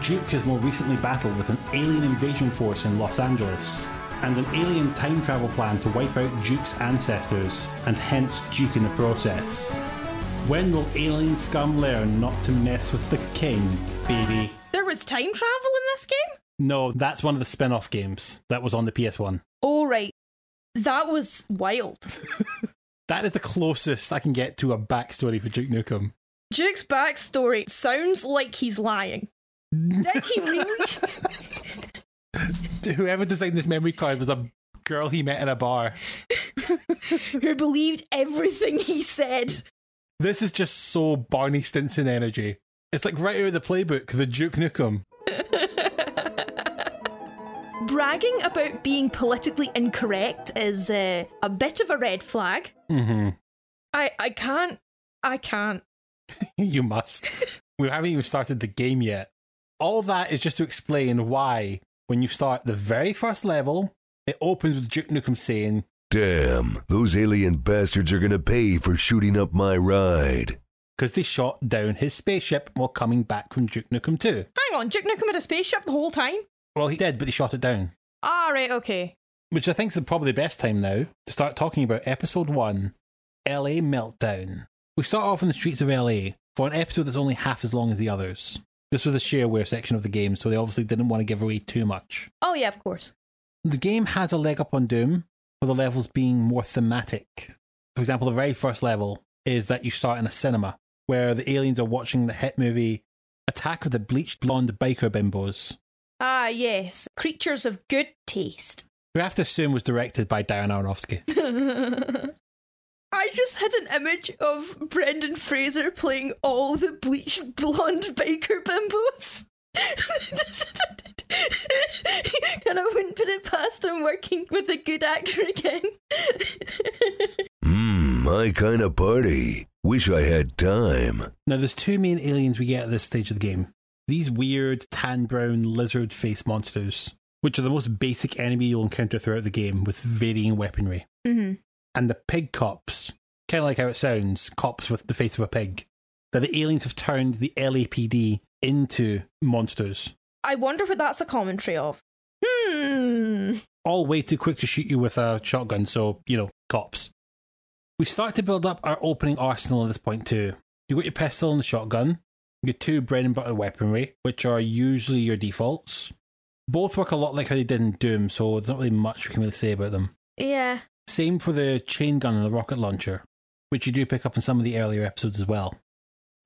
Duke has more recently battled with an alien invasion force in Los Angeles and an alien time travel plan to wipe out Duke's ancestors and hence Duke in the process. When will alien scum learn not to mess with the king, baby? There was time travel in this game? No, that's one of the spin off games that was on the PS1. Oh, right. That was wild. That is the closest I can get to a backstory for Duke Nukem. Duke's backstory sounds like he's lying. Did he really? Whoever designed this memory card was a girl he met in a bar. Who believed everything he said? This is just so Barney Stinson energy. It's like right out of the playbook, the Duke Nukem. Bragging about being politically incorrect is uh, a bit of a red flag. Mm-hmm. I I can't. I can't. you must. we haven't even started the game yet. All that is just to explain why, when you start the very first level, it opens with Duke Nukem saying, Damn, those alien bastards are gonna pay for shooting up my ride. because they shot down his spaceship while coming back from Duke Nukem 2. Hang on, Duke Nukem had a spaceship the whole time. Well, he did, but they shot it down. Ah, right, okay. Which I think is probably the best time now to start talking about episode one LA Meltdown. We start off in the streets of LA for an episode that's only half as long as the others. This was the shareware section of the game, so they obviously didn't want to give away too much. Oh yeah, of course. The game has a leg up on Doom for the levels being more thematic. For example, the very first level is that you start in a cinema where the aliens are watching the hit movie Attack of the Bleached Blonde Biker Bimbos, Ah, yes. Creatures of good taste. who I have to assume was directed by Darren Aronofsky. I just had an image of Brendan Fraser playing all the bleached blonde biker bimbos. And I wouldn't put it past him working with a good actor again. Mmm, my kind of party. Wish I had time. Now, there's two main aliens we get at this stage of the game. These weird tan brown lizard face monsters, which are the most basic enemy you'll encounter throughout the game with varying weaponry. mm-hmm. And the pig cops, kind of like how it sounds, cops with the face of a pig. That the aliens have turned the LAPD into monsters. I wonder what that's a commentary of. Hmm. All way too quick to shoot you with a shotgun, so, you know, cops. We start to build up our opening arsenal at this point too. You've got your pistol and the shotgun, your two bread and butter weaponry, which are usually your defaults. Both work a lot like how they did in Doom, so there's not really much we can really say about them. Yeah. Same for the chain gun and the rocket launcher, which you do pick up in some of the earlier episodes as well.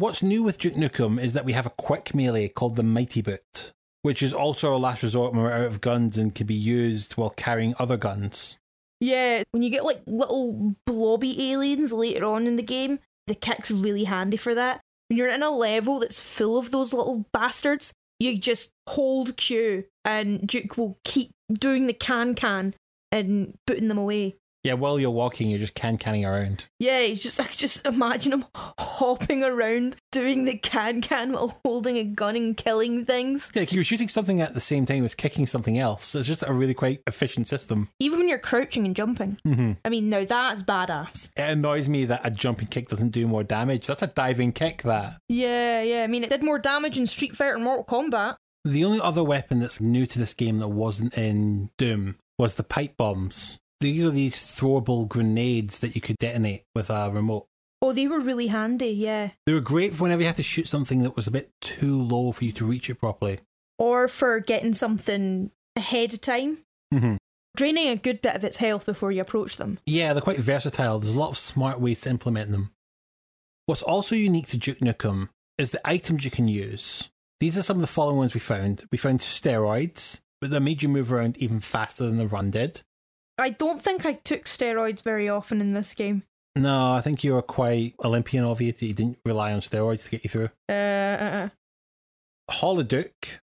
What's new with Duke Nukem is that we have a quick melee called the Mighty Boot, which is also our last resort when we're out of guns and can be used while carrying other guns. Yeah. When you get like little blobby aliens later on in the game, the kick's really handy for that. When you're in a level that's full of those little bastards, you just hold Q and Duke will keep doing the can can and putting them away. Yeah, while you're walking, you're just can canning around. Yeah, it's just I could just imagine him hopping around doing the can can while holding a gun and killing things. Yeah, 'cause you're shooting something at the same time as kicking something else. So it's just a really quite efficient system. Even when you're crouching and jumping. Mm-hmm. I mean, now that's badass. It annoys me that a jumping kick doesn't do more damage. That's a diving kick, that. Yeah, yeah. I mean, it did more damage in Street Fighter and Mortal Kombat. The only other weapon that's new to this game that wasn't in Doom was the pipe bombs. These are these throwable grenades that you could detonate with a remote. Oh, they were really handy, yeah. They were great for whenever you had to shoot something that was a bit too low for you to reach it properly. Or for getting something ahead of time, Mm-hmm. draining a good bit of its health before you approach them. Yeah, they're quite versatile. There's a lot of smart ways to implement them. What's also unique to Duke Nukem is the items you can use. These are some of the following ones we found. We found steroids, but they made you move around even faster than the run did. I don't think I took steroids very often in this game. No, I think you were quite Olympian of you that you didn't rely on steroids to get you through. Uh, uh, uh. Holoduke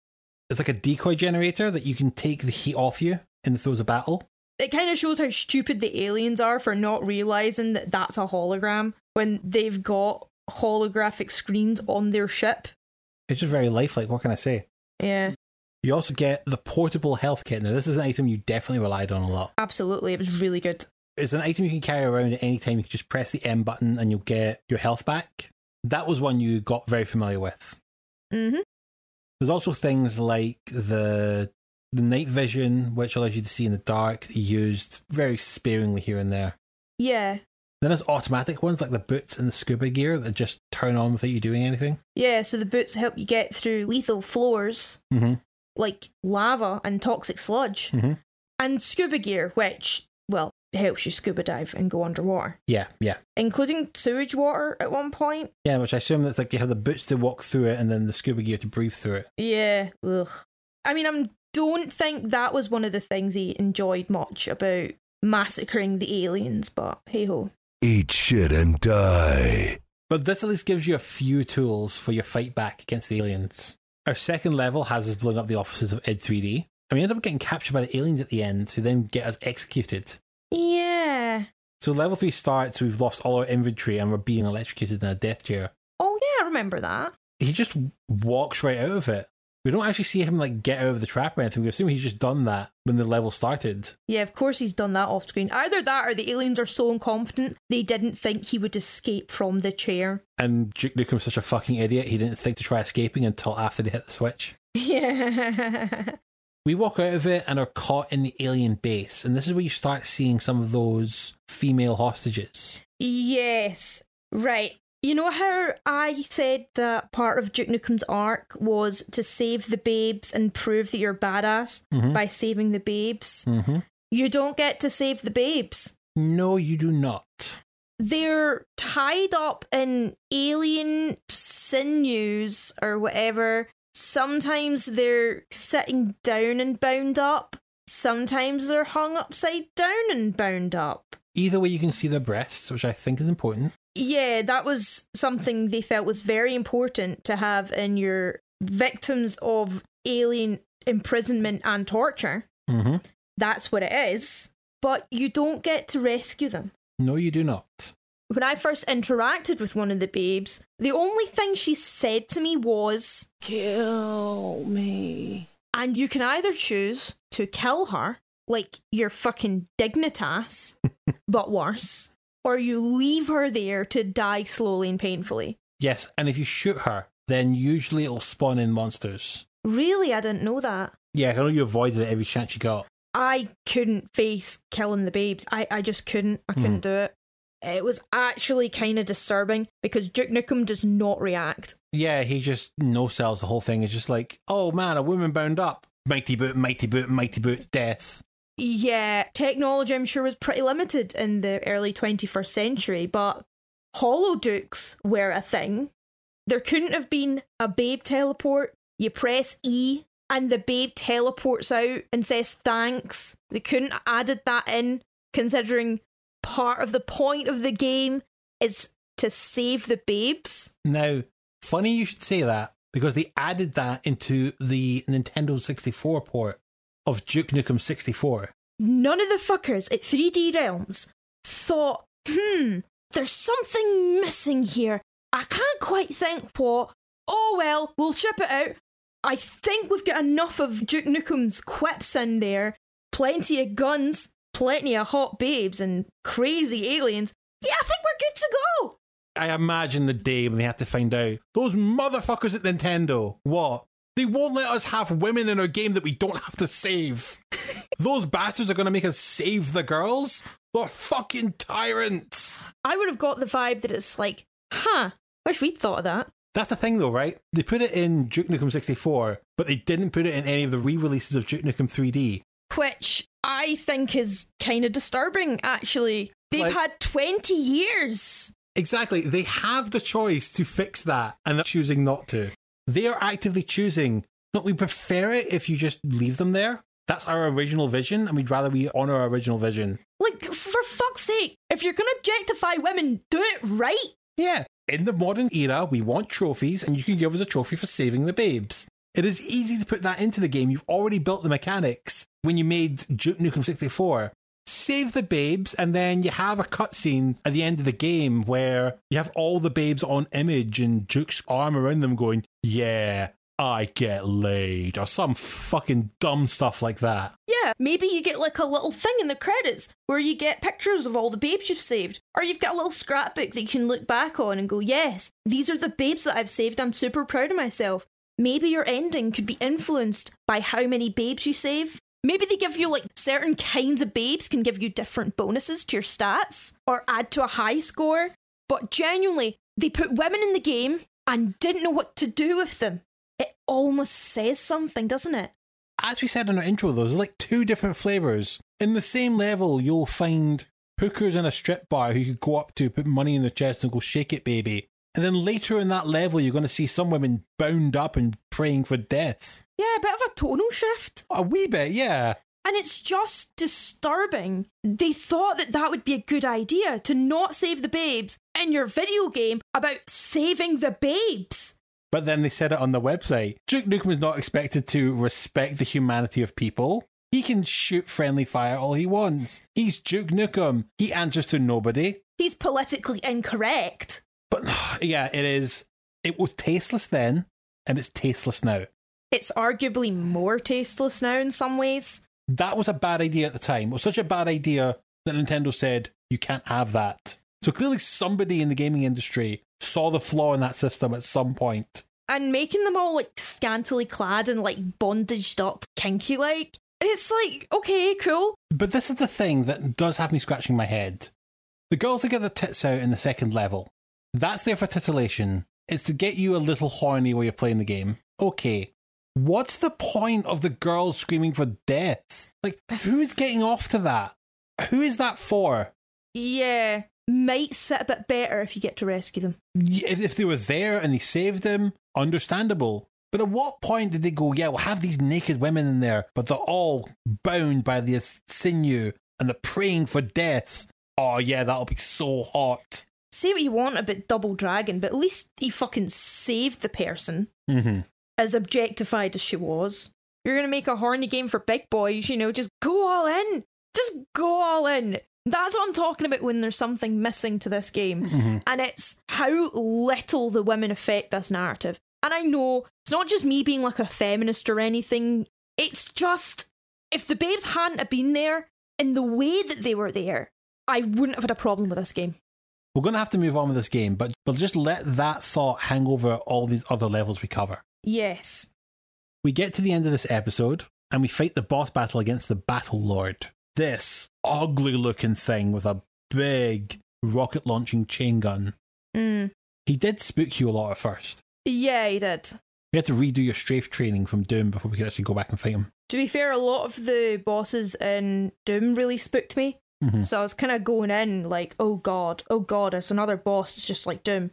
is like a decoy generator that you can take the heat off you in the throes of battle. It kind of shows how stupid the aliens are for not realizing that that's a hologram when they've got holographic screens on their ship. It's just very lifelike. What can I say? Yeah, You also get the portable health kit. Now, this is an item you definitely relied on a lot. absolutely. It was really good. It's an item you can carry around at any time. You can just press the M button and you'll get your health back. That was one you got very familiar with. hmm There's also things like the the night vision, which allows you to see in the dark, used very sparingly here and there. Yeah, Then there's automatic ones like the boots and the scuba gear that just turn on without you doing anything. yeah. So the boots help you get through lethal floors Mm-hmm. Like lava and toxic sludge, Mhm. and scuba gear, which well helps you scuba dive and go underwater, Yeah, yeah. including sewage water at one point. Yeah, which I assume that's like you have the boots to walk through it and then the scuba gear to breathe through it. Yeah. Ugh. I mean, I don't think that was one of the things he enjoyed much about massacring the aliens, but hey ho. Eat shit and die. But this at least gives you a few tools for your fight back against the aliens. Our second level has us blowing up the offices of Ed 3D, and we end up getting captured by the aliens at the end, who then get us executed. Yeah. So level three starts, we've lost all our inventory and we're being electrocuted in a death chair. Oh yeah, I remember that. He just walks right out of it. We don't actually see him like get out of the trap or anything. We assume he's just done that when the level started. Yeah, of course he's done that off screen. Either that or the aliens are so incompetent they didn't think he would escape from the chair. And Duke Nukem's such a fucking idiot, he didn't think to try escaping until after they hit the switch. Yeah. We walk out of it and are caught in the alien base, and this is where you start seeing some of those female hostages. yes. Right. You know how I said that part of Duke Nukem's arc was to save the babes and prove that you're badass Mhm. by saving the babes? Mm-hmm. You don't get to save the babes. No, you do not. They're tied up in alien sinews or whatever. Sometimes they're sitting down and bound up. Sometimes they're hung upside down and bound up. Either way, you can see their breasts, which I think is important. Yeah, that was something they felt was very important to have in your victims of alien imprisonment and torture. Mm-hmm. That's what it is. But you don't get to rescue them. No, you do not. when I first interacted with one of the babes, the only thing she said to me was, Kill me. And you can either choose to kill her, like your fucking dignitas, but worse, or you leave her there to die slowly and painfully. Yes, and if you shoot her, then usually it'll spawn in monsters. Really, I didn't know that. Yeah, I know you avoided it every chance you got. I couldn't face killing the babes. I, I just couldn't. I couldn't hmm. do it. It was actually kind of disturbing because Duke Nukem does not react. Yeah, he just no sells the whole thing. It's just like, oh man, a woman bound up. Mighty boot, mighty boot, mighty boot, death. Yeah, technology I'm sure was pretty limited in the early 21st century, but holodukes were a thing. There couldn't have been a babe teleport. You press E and the babe teleports out and says thanks. They couldn't have added that in, considering part of the point of the game is to save the babes. Now, funny you should say that because they added that into the Nintendo 64 port of Duke Nukem 64. none of the fuckers at 3D Realms thought, hmm, there's something missing here. I can't quite think what. Oh well, we'll ship it out. I think we've got enough of Duke Nukem's quips in there. Plenty of guns, plenty of hot babes, and crazy aliens. Yeah, I think we're good to go. I imagine the day when they had to find out those motherfuckers at Nintendo. What? They won't let us have women in our game that we don't have to save. those bastards are going to make us save the girls? They're fucking tyrants. I would have got the vibe that it's like, huh, wish we'd thought of that. That's the thing, though, right? They put it in Duke Nukem 64, but they didn't put it in any of the re releases of Duke Nukem 3D. which I think is kind of disturbing, actually. They've Like- had 20 years. Exactly. They have the choice to fix that, and they're choosing not to. They are actively choosing, Not we prefer it if you just leave them there. That's our original vision, and we'd rather we honor our original vision. Like, for fuck's sake, if you're gonna objectify women, do it right. Yeah. In the modern era, we want trophies, and you can give us a trophy for saving the babes. It is easy to put that into the game. You've already built the mechanics when you made Duke Nukem 64. Save the babes, and then you have a cutscene at the end of the game where you have all the babes on image and Duke's arm around them going, Yeah, I get laid, or some fucking dumb stuff like that. Yeah, maybe you get like a little thing in the credits where you get pictures of all the babes you've saved. Or you've got a little scrapbook that you can look back on and go, yes, these are the babes that I've saved. I'm super proud of myself. Maybe your ending could be influenced by how many babes you save. Maybe they give you like certain kinds of babes can give you different bonuses to your stats or add to a high score. But genuinely, they put women in the game and didn't know what to do with them. It almost says something, doesn't it? As we said in our intro, though, there's like two different flavours. In the same level, you'll find hookers in a strip bar who you could go up to, put money in their chest, and go, shake it, baby. And then later in that level, you're going to see some women bound up and praying for death. Yeah, a bit of a tonal shift. A wee bit, yeah. And it's just disturbing. They thought that that would be a good idea to not save the babes in your video game about saving the babes. But then they said it on the website. Duke Nukem is not expected to respect the humanity of people. He can shoot friendly fire all he wants. He's Duke Nukem. He answers to nobody. He's politically incorrect. But yeah, it is. It was tasteless then, and it's tasteless now. It's arguably more tasteless now in some ways. That was a bad idea at the time. It was such a bad idea that Nintendo said, you can't have that. So clearly, somebody in the gaming industry saw the flaw in that system at some point. And making them all like scantily clad and like bondaged up, kinky like. It's like, okay, cool. But this is the thing that does have me scratching my head. The girls that get their tits out in the second level, that's there for titillation. It's to get you a little horny while you're playing the game. Okay. What's the point of the girls screaming for death? Like, who's getting off to that? Who is that for? Yeah, might sit a bit better if you get to rescue them. If, if they were there and they saved him, understandable. But at what point did they go, yeah, we'll have these naked women in there, but they're all bound by the sinew and they're praying for death? Oh, yeah, that'll be so hot. Say what you want about Double Dragon, but at least he fucking saved the person, Mm-hmm. as objectified as she was. You're gonna make a horny game for big boys, you know, just go all in. Just go all in. That's what I'm talking about when there's something missing to this game. Mm-hmm. And it's how little the women affect this narrative. And I know it's not just me being like a feminist or anything. It's just if the babes hadn't have been there in the way that they were there, I wouldn't have had a problem with this game. We're going to have to move on with this game, but we'll just let that thought hang over all these other levels we cover. Yes. We get to the end of this episode and we fight the boss battle against the Battle Lord. This ugly looking thing with a big rocket launching chain gun. Mm. He did spook you a lot at first. Yeah, he did. We had to redo your strafe training from Doom before we could actually go back and fight him. To be fair, a lot of the bosses in Doom really spooked me. Mhm. So I was kind of going in like, oh god, oh god, it's another boss. It's just like Doom.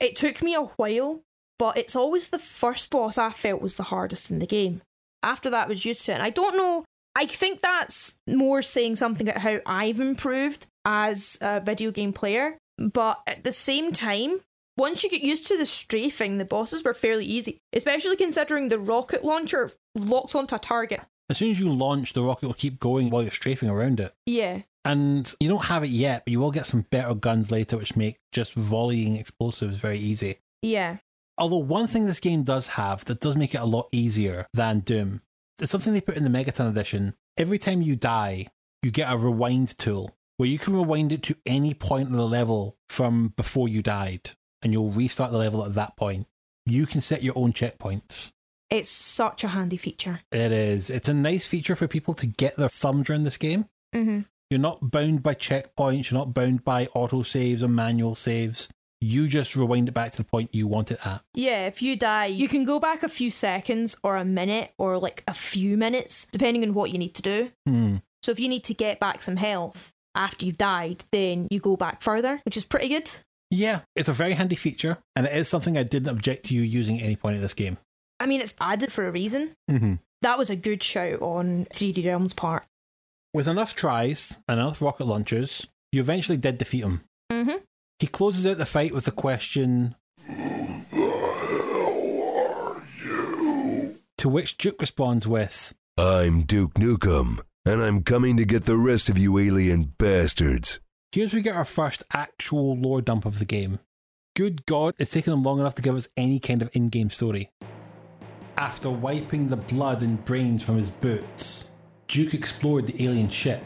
It took me a while, but it's always the first boss I felt was the hardest in the game. After that, I was used to it. And I don't know. I think that's more saying something about how I've improved as a video game player. But at the same time, once you get used to the strafing, the bosses were fairly easy, especially considering the rocket launcher locks onto a target. As soon as you launch, the rocket will keep going while you're strafing around it. Yeah. And you don't have it yet, but you will get some better guns later, which make just volleying explosives very easy. Yeah. Although one thing this game does have that does make it a lot easier than Doom, it's something they put in the Megaton edition. Every time you die, you get a rewind tool where you can rewind it to any point in the level from before you died, and you'll restart the level at that point. You can set your own checkpoints. It's such a handy feature. It is. It's a nice feature for people to get their thumbs around this game. Mm-hmm. You're not bound by checkpoints, you're not bound by auto saves or manual saves. You just rewind it back to the point you want it at. Yeah, if you die, you can go back a few seconds or a minute or like a few minutes, depending on what you need to do. Hmm. So if you need to get back some health after you've died, then you go back further, which is pretty good. Yeah, it's a very handy feature, and it is something I didn't object to you using at any point in this game. I mean, it's added for a reason. Mm-hmm. That was a good shout on 3D Realms' part. With enough tries and enough rocket launchers, you eventually did defeat him. Mm-hmm. He closes out the fight with the question Who are you? To which Duke responds with, I'm Duke Nukem. and I'm coming to get the rest of you alien bastards. Here's we get our first actual lore dump of the game. Good God, it's taken them long enough to give us any kind of in game story. After wiping the blood and brains from his boots, Duke explored the alien ship.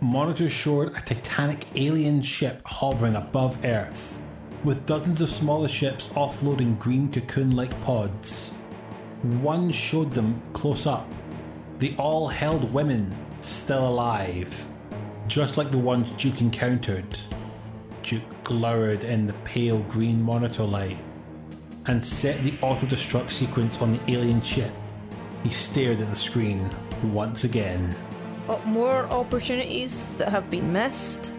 Monitors showed a titanic alien ship hovering above Earth, with dozens of smaller ships offloading green cocoon like pods. One showed them close up. They all held women still alive, just like the ones Duke encountered. Duke glowered in the pale green monitor light and set the auto destruct sequence on the alien ship. He stared at the screen once again. But more opportunities that have been missed.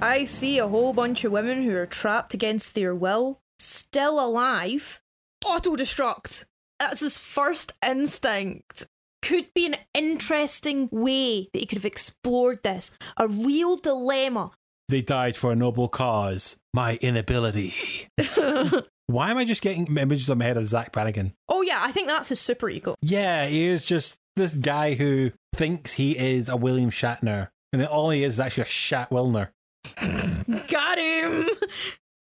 I see a whole bunch of women who are trapped against their will, still alive. Auto destruct. That's his first instinct. Could be an interesting way that he could have explored this. A real dilemma. They died for a noble cause. My inability. Why am I just getting images in my head of Zapp Brannigan? Oh, yeah, I think that's his super ego. Yeah, he is just this guy who thinks he is a William Shatner, and then all he is is actually a Shat Wilner. Got him!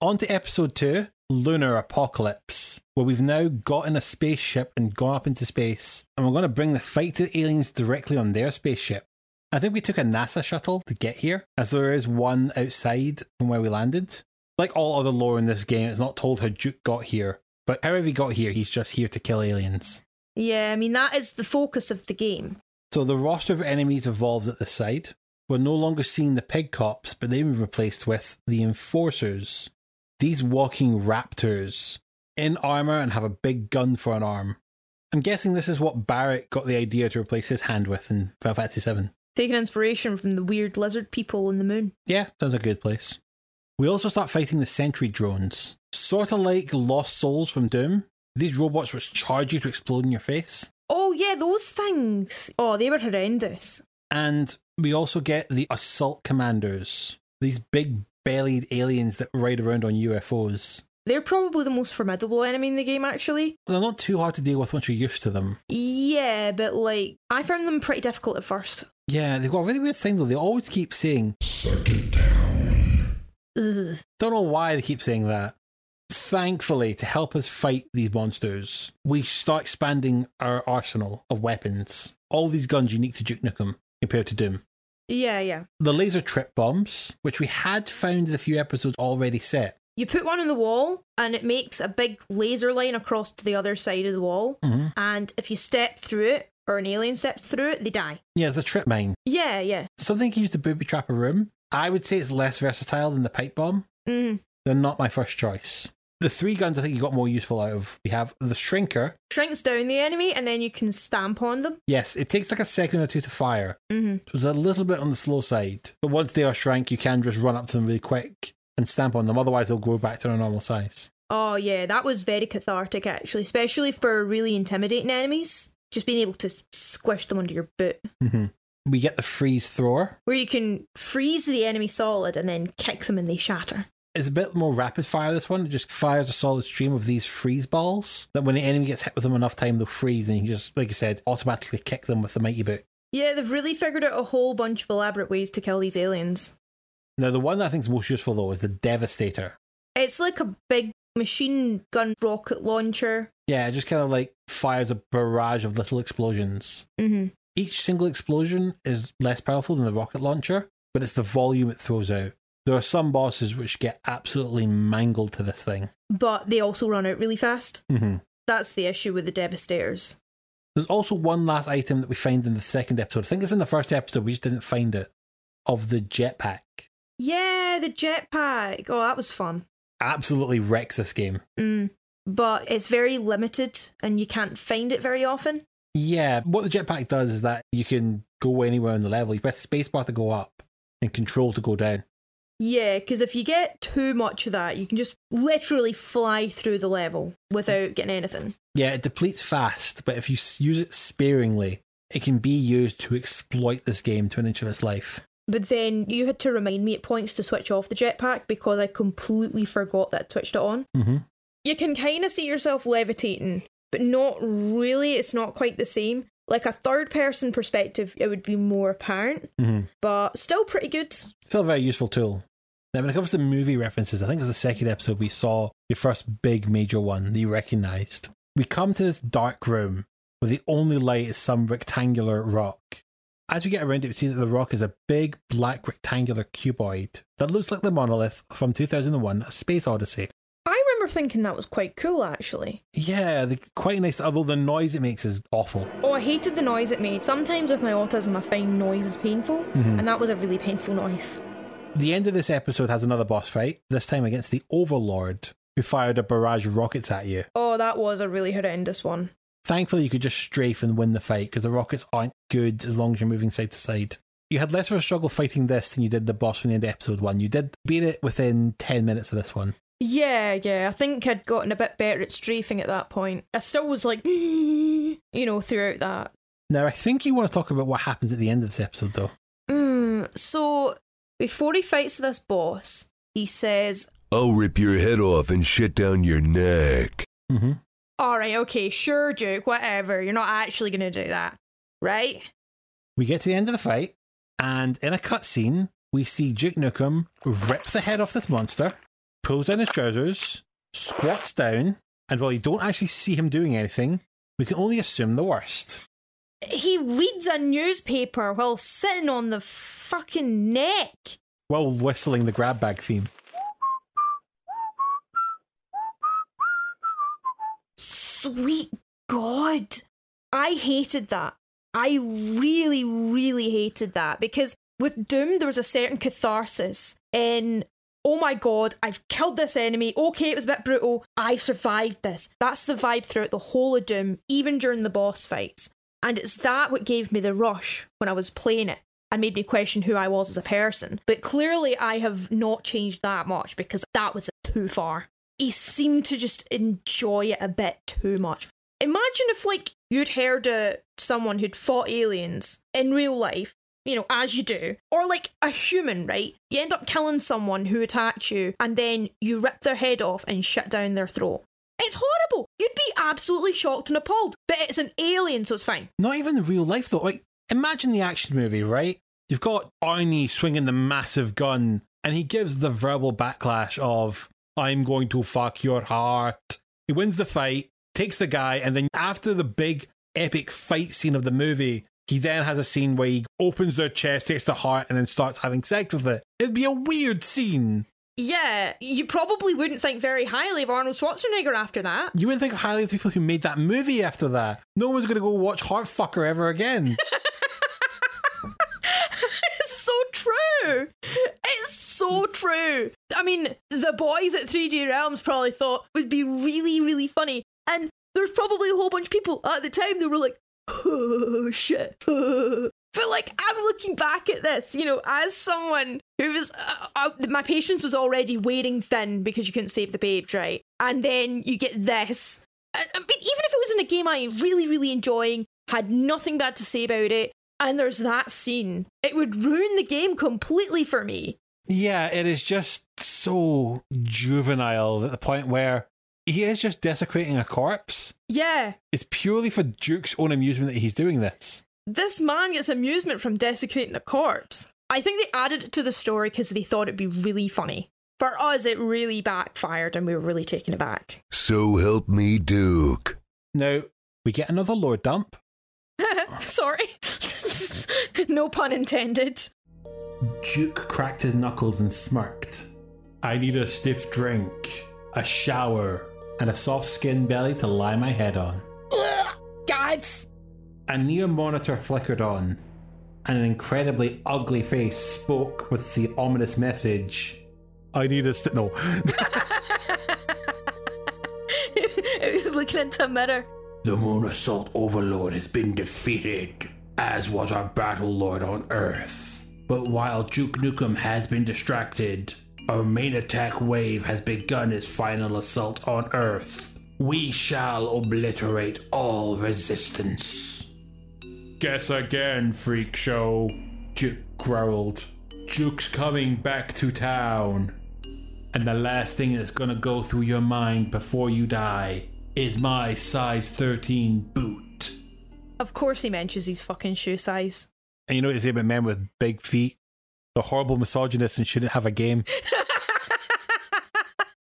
On to episode two Lunar Apocalypse, where we've now gotten a spaceship and gone up into space, and we're going to bring the fight to the aliens directly on their spaceship. I think we took a NASA shuttle to get here, as there is one outside from where we landed. Like all other lore in this game, it's not told how Duke got here, but however he got here, he's just here to kill aliens. Yeah, I mean, that is the focus of the game. So the roster of enemies evolves at the site. We're no longer seeing the pig cops, but they've been replaced with the enforcers. These walking raptors in armor and have a big gun for an arm. I'm guessing this is what Barret got the idea to replace his hand with in Final Fantasy VII. Taking inspiration from the weird lizard people in the moon. Yeah, sounds a good place. We also start fighting the sentry drones. Sort of like Lost Souls from Doom. These robots which charge you to explode in your face. Oh, yeah, those things. Oh, they were horrendous. And we also get the assault commanders. These big bellied aliens that ride around on UFOs. They're probably the most formidable enemy in the game, actually. They're not too hard to deal with once you're used to them. Yeah, but like, I found them pretty difficult at first. Yeah, they've got a really weird thing though. They always keep saying, Ugh. don't know why they keep saying that. Thankfully, to help us fight these monsters, we start expanding our arsenal of weapons. All these guns unique to Duke Nukem compared to Doom. Yeah, yeah. The laser trip bombs, which we had found in a few episodes already set. You put one on the wall, and it makes a big laser line across to the other side of the wall. Mhm. And if you step through it, or an alien steps through it, they die. Yeah, it's a trip mine. Yeah, yeah. Something you can use to booby trap a room. I would say it's less versatile than the pipe bomb. Mm. They're not my first choice. The three guns I think you got more useful out of. We have the Shrinker. Shrinks down the enemy, and then you can stamp on them. Yes, it takes like a second or two to fire. hmm It was a little bit on the slow side. But once they are shrank, you can just run up to them really quick and stamp on them. Otherwise, they'll grow back to their normal size. Oh, yeah, that was very cathartic, actually, especially for really intimidating enemies. Just being able to squish them under your boot. hmm We get the freeze thrower. Where you can freeze the enemy solid and then kick them and they shatter. It's a bit more rapid fire, this one. It just fires a solid stream of these freeze balls that when the enemy gets hit with them enough time, they'll freeze and you just, like I said, automatically kick them with the mighty boot. Yeah, they've really figured out a whole bunch of elaborate ways to kill these aliens. Now, the one that I think is most useful, though, is the Devastator. It's like a big machine gun rocket launcher. Yeah, it just kind of like fires a barrage of little explosions. hmm Each single explosion is less powerful than the rocket launcher, but it's the volume it throws out. There are some bosses which get absolutely mangled to this thing. But they also run out really fast. hmm That's the issue with the Devastators. There's also one last item that we find in the second episode. I think it's in the first episode, we just didn't find it. Of the jetpack. Yeah, the jetpack. Oh, that was fun. Absolutely wrecks this game. Mm. But it's very limited and you can't find it very often. Yeah, what the jetpack does is that you can go anywhere on the level. You press the spacebar to go up and control to go down. Yeah, because if you get too much of that, you can just literally fly through the level without getting anything. Yeah, it depletes fast, but if you use it sparingly, it can be used to exploit this game to an inch of its life. But then you had to remind me at points to switch off the jetpack because I completely forgot that I switched it on. Mm-hmm. You can kind of see yourself levitating, but not really. It's not quite the same. like a third person perspective, it would be more apparent, Mhm. but still pretty good. Still a very useful tool. Now, when it comes to movie references, I think it was the second episode we saw the first big major one that you recognised. We come to this dark room where the only light is some rectangular rock. As we get around it, we see that the rock is a big black rectangular cuboid that looks like the monolith from 2001 A Space Odyssey. I remember thinking that was quite cool actually. Yeah, the, quite nice, although the noise it makes is awful. Oh, I hated the noise it made. Sometimes with my autism, I find noise is painful, mm-hmm. and that was a really painful noise. The end of this episode has another boss fight, this time against the Overlord, who fired a barrage of rockets at you. Oh, that was a really horrendous one. Thankfully, you could just strafe and win the fight because the rockets aren't good as long as you're moving side to side. You had less of a struggle fighting this than you did the boss from the end of episode one. You did beat it within 10 minutes of this one. Yeah, yeah. I think I'd gotten a bit better at strafing at that point. I still was like, you know, throughout that. Now, I think you want to talk about what happens at the end of this episode, though. Mm, so before he fights this boss, he says, I'll rip your head off and shit down your neck. Mm-hmm. "All right, okay, sure, Duke, whatever. You're not actually going to do that, right?" We get to the end of the fight, and in a cutscene, we see Duke Nukem rip the head off this monster, pulls down his trousers, squats down, and while you don't actually see him doing anything, we can only assume the worst. He reads a newspaper while sitting on the fucking neck. While whistling the Grabbag theme. Sweet God. I hated that. I really, really hated that because with Doom, there was a certain catharsis in, oh my God, I've killed this enemy. Okay, it was a bit brutal. I survived this. That's the vibe throughout the whole of Doom, even during the boss fights. And it's that what gave me the rush when I was playing it and made me question who I was as a person. But clearly, I have not changed that much because that was too far. He seemed to just enjoy it a bit too much. Imagine if, like, you'd heard uh, someone who'd fought aliens in real life, you know, as you do, or like a human, right? You end up killing someone who attacked you, and then you rip their head off and shut down their throat. It's horrible. You'd be absolutely shocked and appalled, but it's an alien, so it's fine. Not even in real life, though. Like, imagine the action movie, right? You've got Arnie swinging the massive gun, and he gives the verbal backlash of, I'm going to fuck your heart. He wins the fight, takes the guy, and then after the big epic fight scene of the movie, he then has a scene where he opens their chest, takes the heart, and then starts having sex with it. It'd be a weird scene. Yeah, you probably wouldn't think very highly of Arnold Schwarzenegger after that. You wouldn't think highly of the people who made that movie after that. No one's going to go watch Heartfucker ever again. It's so true. It's so true. I mean, the boys at 3D Realms probably thought would be really, really funny. And there's probably a whole bunch of people at the time that were like, oh shit. But like, I'm looking back at this, you know, as someone who was, uh, uh, my patience was already wearing thin because you couldn't save the babes, right? And then you get this. I, I mean, even if it was in a game I really, really enjoying, had nothing bad to say about it, and there's that scene, it would ruin the game completely for me. Yeah, it is just so juvenile at the point where he is just desecrating a corpse. Yeah, It's purely for Duke's own amusement that he's doing this. This man gets amusement from desecrating a corpse. I think they added it to the story because they thought it'd be really funny. For us, it really backfired and we were really taken aback. So help me, Duke. Now, we get another lore dump. Sorry. no pun intended. Duke cracked his knuckles and smirked. I need a stiff drink, a shower, and a soft skin belly to lie my head on. Ugh, Gods! A near monitor flickered on, and an incredibly ugly face spoke with the ominous message I need a st- No. it was looking into a mirror. The Moon Assault Overlord has been defeated, as was our Battle Lord on Earth. But while Duke Nukem has been distracted, our main attack wave has begun its final assault on Earth. We shall obliterate all resistance. Guess again, freak show, Duke growled. Duke's coming back to town. And the last thing that's gonna go through your mind before you die is my size 13 boot. Of course, he mentions his fucking shoe size. And you know what they say about men with big feet? The horrible misogynist and shouldn't have a game.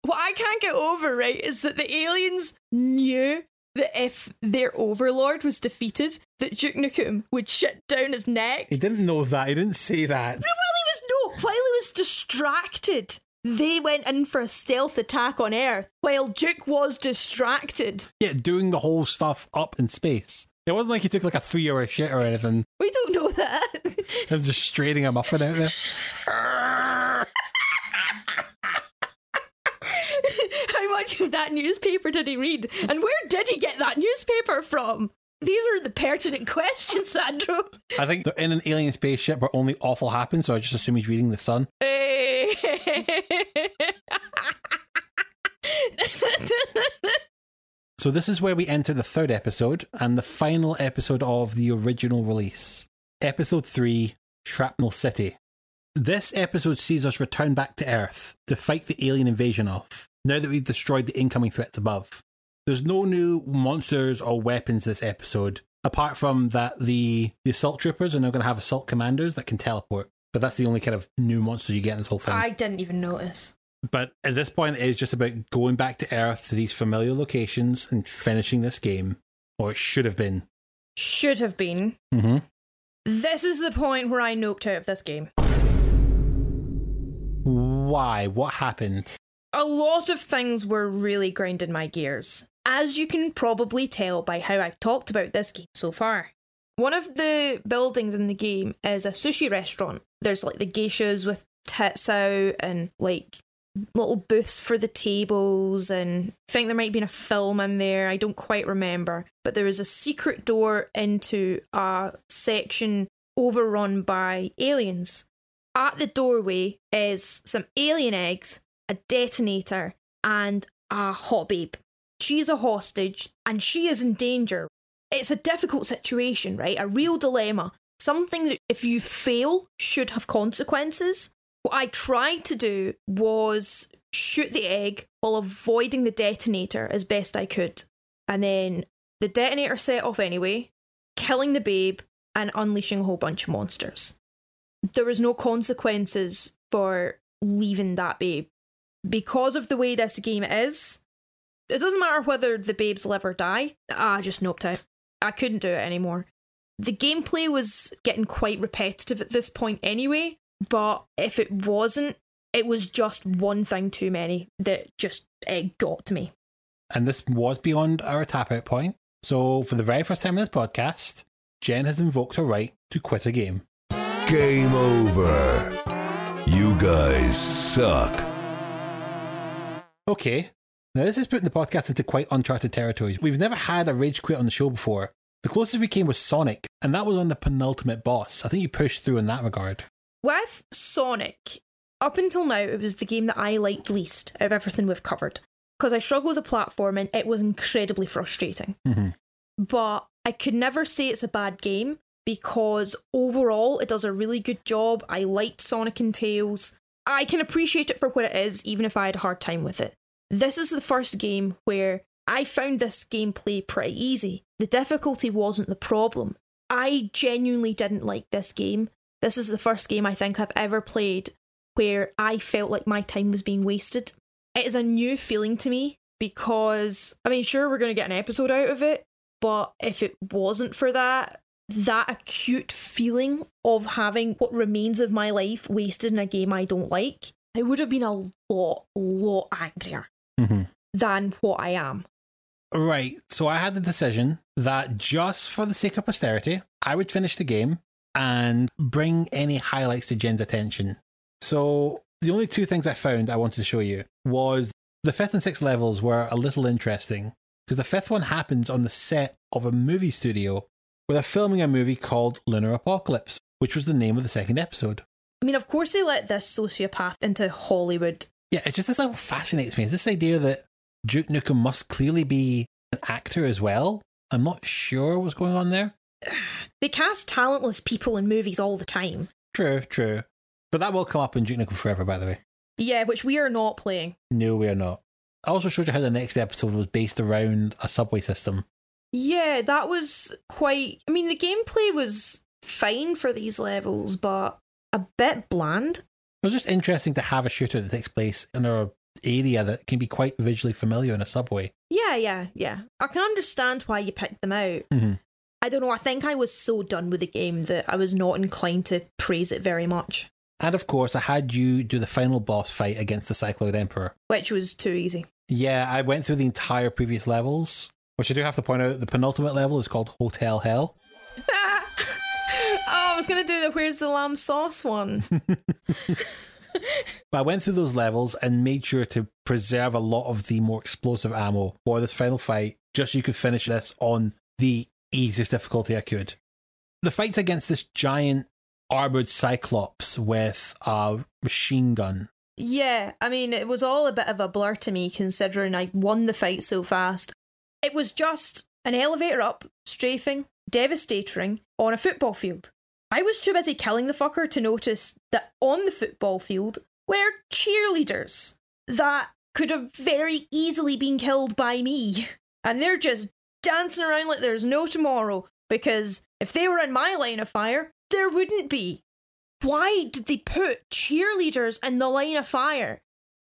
what I can't get over, right, is that the aliens knew that if their overlord was defeated, that Duke Nukem would shut down his neck. He didn't know that. He didn't say that. No, while he was no, while he was distracted, they went in for a stealth attack on Earth while Duke was distracted. Yeah, doing the whole stuff up in space. It wasn't like he took like a three hour shit or anything. We don't know that. I'm just straining a muffin out there. How much of that newspaper did he read? And where did he get that newspaper from? These are the pertinent questions, Sandro. I think they're in an alien spaceship where only awful happens, so I just assume he's reading the sun. Hey. So this is where we enter the third episode and the final episode of the original release. Episode 3, Shrapnel City. This episode sees us return back to Earth to fight the alien invasion off, now that we've destroyed the incoming threats above. There's no new monsters or weapons this episode, apart from that the, the assault troopers are now going to have assault commanders that can teleport. But that's the only kind of new monsters you get in this whole thing. I didn't even notice. But at this point, it is just about going back to Earth to these familiar locations and finishing this game, or it should have been. Should have been. Mm-hmm. This is the point where I noped out of this game. Why? What happened? A lot of things were really grinding my gears, as you can probably tell by how I've talked about this game so far. One of the buildings in the game is a sushi restaurant. There's like the geishas with tits out and like little booths for the tables and I think there might been a film in there. I don't quite remember. But there is a secret door into a section overrun by aliens. At the doorway is some alien eggs, a detonator, and a hot babe. She's a hostage and she is in danger. It's a difficult situation, right? A real dilemma. Something that if you fail should have consequences. What I tried to do was shoot the egg while avoiding the detonator as best I could. And then the detonator set off anyway, killing the babe and unleashing a whole bunch of monsters. There was no consequences for leaving that babe. Because of the way this game is, it doesn't matter whether the babes live or die. I just noped out. I couldn't do it anymore. The gameplay was getting quite repetitive at this point anyway, but if it wasn't, it was just one thing too many that just it got to me. And this was beyond our tap out point. So, for the very first time in this podcast, Jen has invoked her right to quit a game. Game over. You guys suck. Okay, now this is putting the podcast into quite uncharted territories. We've never had a rage quit on the show before. The closest we came was Sonic, and that was on the penultimate boss. I think you pushed through in that regard. With Sonic, up until now, it was the game that I liked least out of everything we've covered. Because I struggle with the platforming, it was incredibly frustrating. Mm-hmm. But I could never say it's a bad game because overall it does a really good job. I liked Sonic and Tails. I can appreciate it for what it is, even if I had a hard time with it. This is the first game where I found this gameplay pretty easy. The difficulty wasn't the problem. I genuinely didn't like this game. This is the first game I think I've ever played where I felt like my time was being wasted. It is a new feeling to me because, I mean, sure, we're going to get an episode out of it, but if it wasn't for that, that acute feeling of having what remains of my life wasted in a game I don't like, I would have been a lot, lot angrier Mm-hmm. than what I am. Right, so I had the decision that just for the sake of posterity, I would finish the game and bring any highlights to Jen's attention. So the only two things I found I wanted to show you was the fifth and sixth levels were a little interesting because the fifth one happens on the set of a movie studio where they're filming a movie called Lunar Apocalypse, which was the name of the second episode. I mean, of course, they let this sociopath into Hollywood. Yeah, it's just this level fascinates me. It's this idea that Duke Nukem must clearly be an actor as well. I'm not sure what's going on there. They cast talentless people in movies all the time. True, true. But that will come up in Duke Nukem Forever, by the way. Yeah, which we are not playing. No, we are not. I also showed you how the next episode was based around a subway system. Yeah, that was quite. I mean, the gameplay was fine for these levels, but a bit bland. It was just interesting to have a shooter that takes place in a area that can be quite visually familiar in a subway. Yeah, yeah, yeah. I can understand why you picked them out. Mhm. I don't know. I think I was so done with the game that I was not inclined to praise it very much, And of course, I had you do the final boss fight against the Cycloid Emperor. which was too easy. Yeah, I went through the entire previous levels, which I do have to point out the penultimate level is called Hotel Hell. oh, I was gonna do the "Where's the lamb sauce" one. But I went through those levels and made sure to preserve a lot of the more explosive ammo for this final fight, just so you could finish this on the easiest difficulty I could. The fight's against this giant armored cyclops with a machine gun. Yeah, I mean, it was all a bit of a blur to me considering I won the fight so fast. It was just an elevator up, strafing, devastating on a football field. I was too busy killing the fucker to notice that on the football field were cheerleaders that could have very easily been killed by me. And they're just dancing around like there's no tomorrow because if they were in my line of fire, there wouldn't be. Why did they put cheerleaders in the line of fire?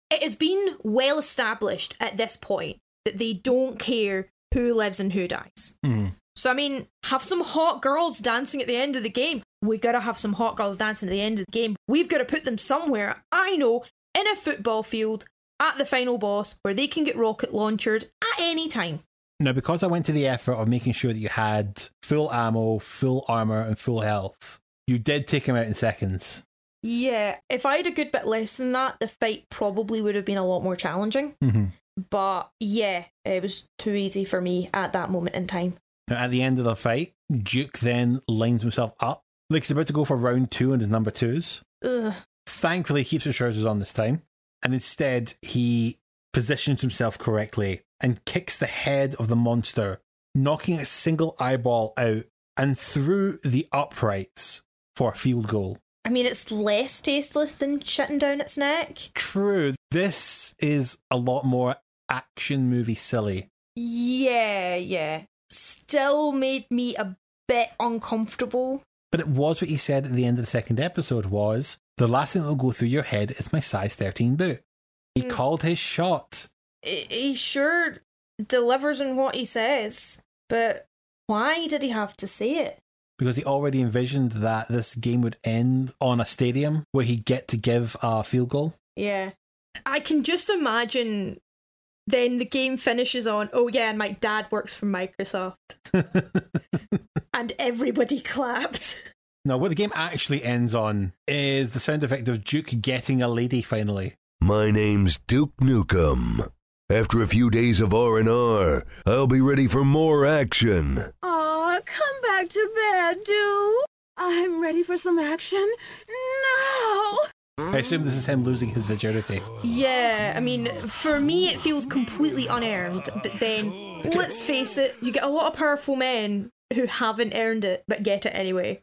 It has been well established at this point that they don't care who lives and who dies. Mhm. So, I mean, have some hot girls dancing at the end of the game. We gotta have some hot girls dancing at the end of the game. We've gotta put them somewhere, I know, in a football field at the final boss where they can get rocket launched at any time. Now, because I went to the effort of making sure that you had full ammo, full armor, and full health, you did take him out in seconds. Yeah, if I had a good bit less than that, the fight probably would have been a lot more challenging. Mm-hmm. But yeah, it was too easy for me at that moment in time. Now, at the end of the fight, Duke then lines himself up like he's about to go for round two and his number twos. Ugh. Thankfully, he keeps his trousers on this time, and instead he positions himself correctly and kicks the head of the monster, knocking a single eyeball out and through the uprights for a field goal. I mean, it's less tasteless than shutting down its neck. True, this is a lot more action movie silly. Yeah, yeah. Still made me a bit uncomfortable. But it was what he said at the end of the second episode was the last thing that'll go through your head is my size 13 boot. He Mm. called his shot. He he sure delivers on what he says, but why did he have to say it? Because he already envisioned that this game would end on a stadium where he'd get to give a field goal. Yeah. I can just imagine then the game finishes on, oh yeah, and my dad works for Microsoft. and everybody clapped. no, what the game actually ends on is the sound effect of Duke getting a lady finally. My name's Duke Nukem. After a few days of R&R, I'll be ready for more action. Aw, come back to bed, Duke. I'm ready for some action No! I assume this is him losing his virginity. Yeah, I mean, for me it feels completely unearned, but then let's face it, you get a lot of powerful men who haven't earned it but get it anyway.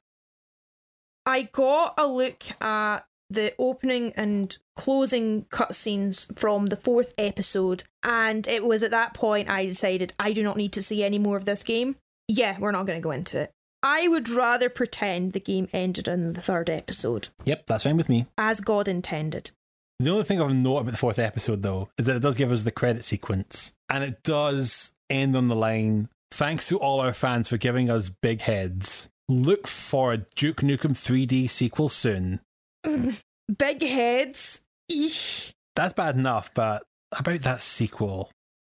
I got a look at the opening and closing cutscenes from the fourth episode, and it was at that point I decided I do not need to see any more of this game. Yeah, we're not going to go into it. I would rather pretend the game ended in the third episode, Yep, that's fine with me. as God intended. The only thing I've noted about the fourth episode, though, is that it does give us the credit sequence. And it does end on the line thanks to all our fans for giving us big heads. Look for a Duke Nukem 3D sequel soon. Big heads. Eesh. That's bad enough, but about that sequel.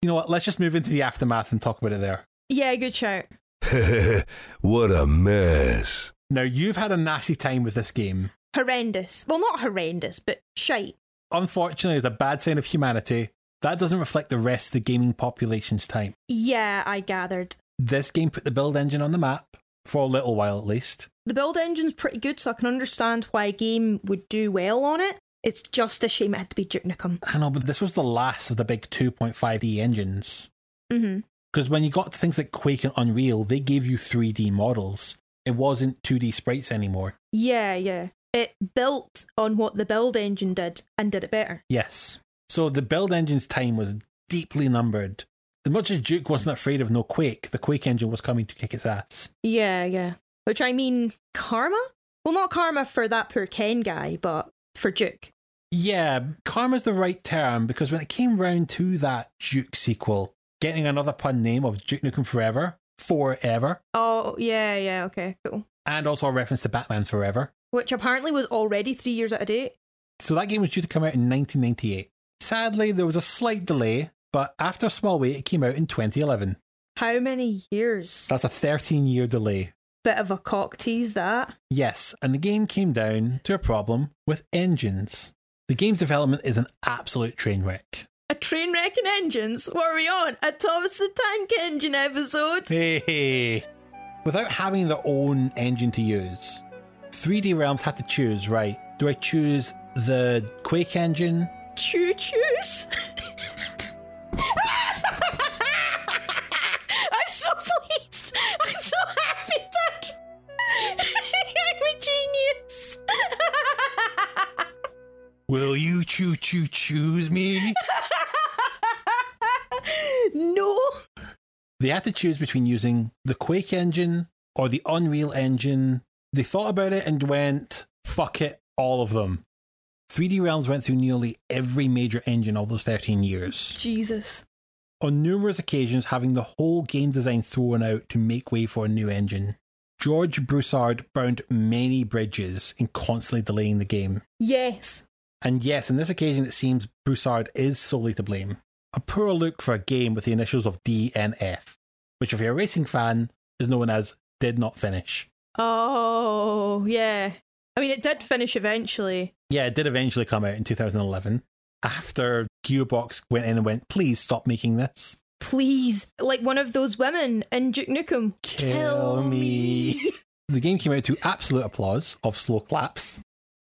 You know what? Let's just move into the aftermath and talk about it there. Yeah, good shout. what a mess. Now, you've had a nasty time with this game. Horrendous. Well, not horrendous, but shite. Unfortunately, it's a bad sign of humanity. That doesn't reflect the rest of the gaming population's time. Yeah, I gathered. This game put the build engine on the map, for a little while at least. The build engine's pretty good, so I can understand why a game would do well on it. It's just a shame it had to be Duke Nukem. I know, but this was the last of the big 2.5D engines. hmm Because when you got to things like Quake and Unreal, they gave you 3D models. It wasn't 2D sprites anymore. Yeah, yeah. It built on what the build engine did and did it better. Yes. So the build engine's time was deeply numbered. As much as Duke wasn't afraid of no Quake, the Quake engine was coming to kick its ass. Yeah, yeah. Which I mean, karma? Well, not karma for that poor Ken guy, but for Duke. Yeah, karma's the right term because when it came round to that Duke sequel, getting another pun name of Duke Nukem Forever, Forever, Oh, yeah, yeah, okay, cool. and also a reference to Batman Forever. Which apparently was already three years out of date. So that game was due to come out in 1998. Sadly, there was a slight delay, but after a small wait, it came out in 2011. How many years? That's a 13 year delay. Bit of a cock tease, that. Yes, and the game came down to a problem with engines. The game's development is an absolute train wreck. A train wreck and engines? What are we on? A Thomas the Tank Engine episode? Hey! Without having their own engine to use, 3D Realms had to choose, right? Do I choose the Quake engine? Choo choos? I'm so pleased. I'm so happy that I'm a genius. Will you choo choo choose me? they had to choose between using the Quake engine or the Unreal engine. They thought about it and went, fuck it, all of them. 3D Realms went through nearly every major engine all those 13 years. Jesus. on numerous occasions having the whole game design thrown out to make way for a new engine. George Broussard burned many bridges in constantly delaying the game. Yes. And yes, on this occasion, it seems Broussard is solely to blame. A poor look for a game with the initials of DNF, which, if you're a racing fan, is known as Did Not Finish. Oh, yeah. I mean, it did finish eventually. Yeah, it did eventually come out in 2011 after Gearbox went in and went, please stop making this. Please. Like one of those women in Duke Nukem. Kill me. The game came out to absolute applause of slow claps.